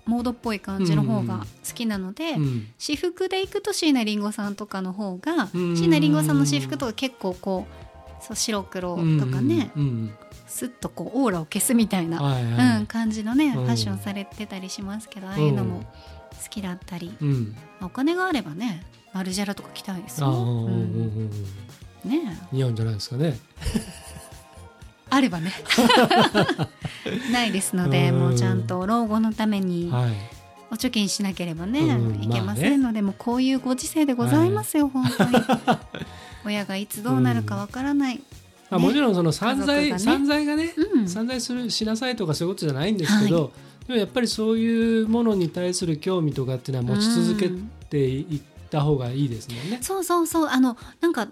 モードっぽい感じの方が好きなので、うん。私服で行くと椎名林檎さんとかの方がうん椎名林檎さんの私服とか結構こうそう白黒とかね、うん。スッとこうオーラを消すみたいな、はいはい。うん、感じのね、うんファッションされてたりしますけどああいうのも好きだったり、お金があればねマルジェラとか着たいですよ、うんうんうんうん。ね似合うんじゃないですかね。あればね。ないですので、うん。もうちゃんと老後のためにはい。お貯金しなければね、うんいけませんので、もうこういうご時世でございますよ、本当に。親がいつどうなるかわからない、あもちろんその散財、散財がね、うん。散財するしなさいとかそういうことじゃないんですけど、でもやっぱりそういうものに対する興味とかっていうのは持ち続けていった方がいいですもんね。そうそうそう。あのなんか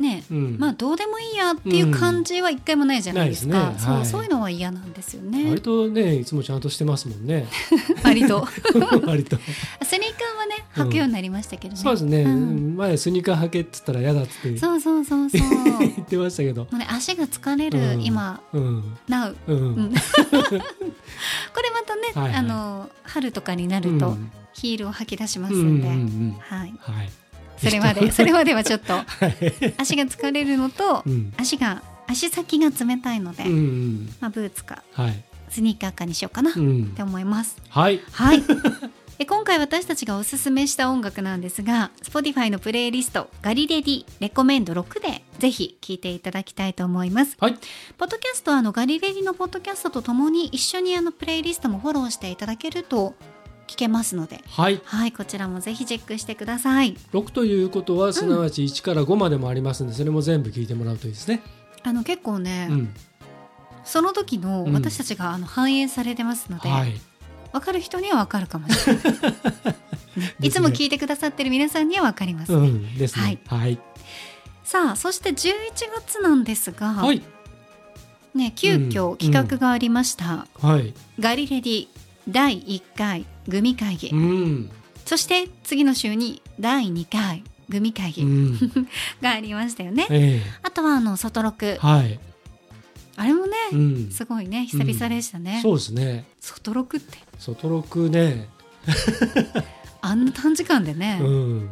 ねうん。まあどうでもいいやっていう感じは一回もないじゃないですか、ないですね。はい。そうそういうのは嫌なんですよね。割とねいつもちゃんとしてますもんね。割と。割と。スニーカーはね履くようになりましたけどね、そうですね、うん。前スニーカー履けって言ったら嫌だって。言ってそうそうそうそう。も 言ってましたけど。うね足が疲れる、うん。今。うん。なう。うん。うん。これまたね、はいはい。あの春とかになうるとん。ヒールを履き出しまうんうんすんで、うん。はい。はい。それまでそれまではちょっと はい。足が疲れるのと、うん。足が足先が冷たいので。まあ、ブーツかはい。スニーカーかにしようかなっうんて。思います。はい。はい。え今回私たちがおすすめした音楽なんですが Spotify のプレイリスト「ガリレディレコメンド6」でぜひ聴いていただきたいと思います。はい。ポッドキャストはあのガリレディのポッドキャストとともに一緒にあのプレイリストもフォローしていただけると聞けますのではい。はいこちらもぜひチェックしてください。6ということはすなわち1から5までもありますので、それも全部聞いてもらうといいですね。あの結構ね、うん。その時のうん私たちがあの反映されてますので、はい。分かる人には分かるかもしれない、ねいつも聞いてくださってる皆さんには分かります、うん。ですね。はい。さあそして11月なんですが、はい。ね、急遽企画がありました、はい。ガリレディ第1回グミ会議、うん。そして次の週に第2回グミ会議うん。がありましたよね、えあとはあの外録え。はい。あれもね、うん。すごいね久々でしたね、そうですね。外録って外録ね。あんな短時間でね、うん。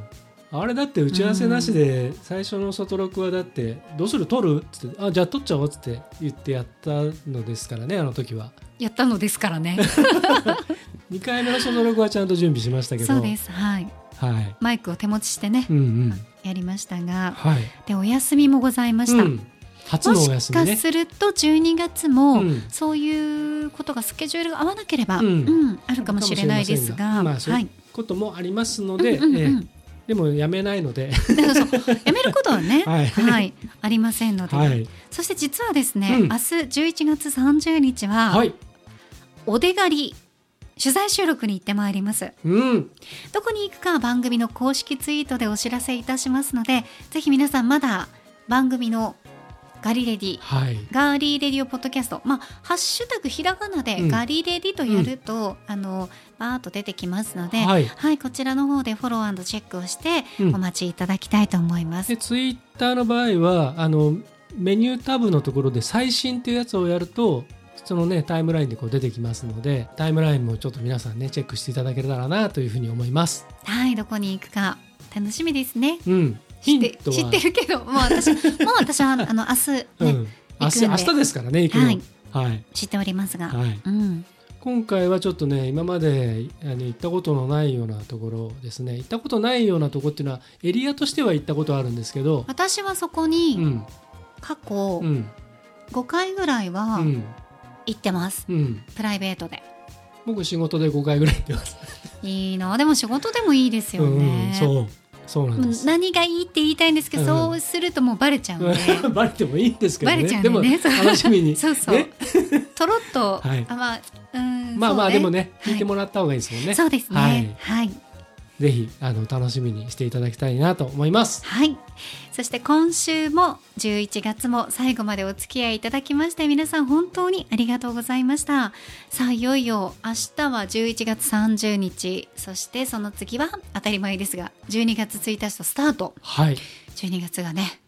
あれだって打ち合わせなしで最初の外録はだって「どうする？撮る?」っつって「あじゃあ撮っちゃおう」っつって言ってやったのですからねあの時はやったのですからね。2回目の外録はちゃんと準備しましたけど。そうです。はい。はい。マイクを手持ちしてね、うんうん。やりましたがはい、でお休みもございました、うん、初のおもしか休みねすると12月も、うん。そういうことがスケジュールが合わなければ、うん。うんあるかもしれないですが、まあそうはい。いうこともありますので、うんうんうんええ。でもやめないので。やめることはね、はい。ありませんので、はい。そして実はですね、うん。明日11月30日は、はいお出狩り取材収録に行ってまいります。うん。どこに行くかは番組の公式ツイートでお知らせいたしますのでぜひ皆さんまだ番組のガリレディはい。ガーリーレディオポッドキャスト、まあ、ハッシュタグひらがなでうん。ガリレディとやると、あのバーッと出てきますので、ははいい、こちらの方でフォローチェックをしてうん。お待ちいただきたいと思います。でツイッターの場合はあのメニュータブのところで最新っていうやつをやるとそのねタイムラインでこう出てきますのでタイムラインもちょっと皆さんねチェックしていただけたらなというふうに思います。はい、どこに行くか楽しみですね。うん、知って知ってるけど、もう私、もう私はあの明日ね、うん、明日明日ですからね行くの。はい。はい。知っておりますが、はい。うん、今回はちょっとね今まであの行ったことのないようなところですね。行ったことないようなところっていうのはエリアとしては行ったことあるんですけど、私はそこうにん。過去うん。5回ぐらいうはん行ってます、うん、プライベートで。僕仕事で5回ぐらい行ってます。いいな、でも仕事でもいいですようんね。そうそうなんです。何がいいって言いたいんですけど、うんそうするともうバレちゃうんで。バレてもいいんですけどね。バレちゃうんでも楽しみに。そうそうね。とろっと、はいあまあ、うん、まあまあ、そうでもねはい聞いてもらった方がいいですもんね。そうですね。ははいい。ぜひあの楽しみにしていただきたいなと思います。はい。そして今週も11月も最後までお付き合いいただきまして皆さん本当にありがとうございました。さあいよいよ明日は11月30日そしてその次は当たり前ですが12月1日とスタートはい。12月がね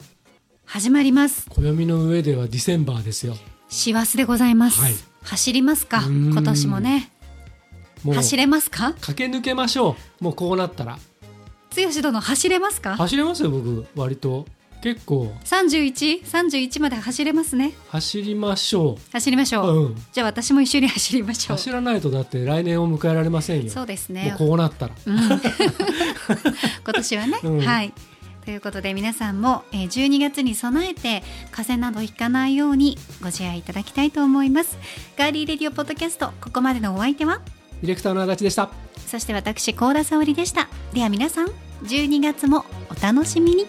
始まります。暦の上ではディセンバーですよ。師走でございます。はい走りますか？今年もね走れますか？駆け抜けましょう。もうこうなったら。剛殿走れますか？走れますよ僕。割と。結構。31?31 まで走れますね。走りましょ走りましょう。う、うん。じゃあ私も一緒に走りましょう。走らないとだって来年を迎えられませんよ。そうですもねうこうなったら。うん。今年はね、うん。はい。ということで皆さんもえー12月に備えて風邪などひかないようにご自愛いただきたいと思います。ガーリーレディオポッドキャストここまでのお相手は？ディレクターの足立でした。そして私高田沙織でしたでは皆さん12月もお楽しみに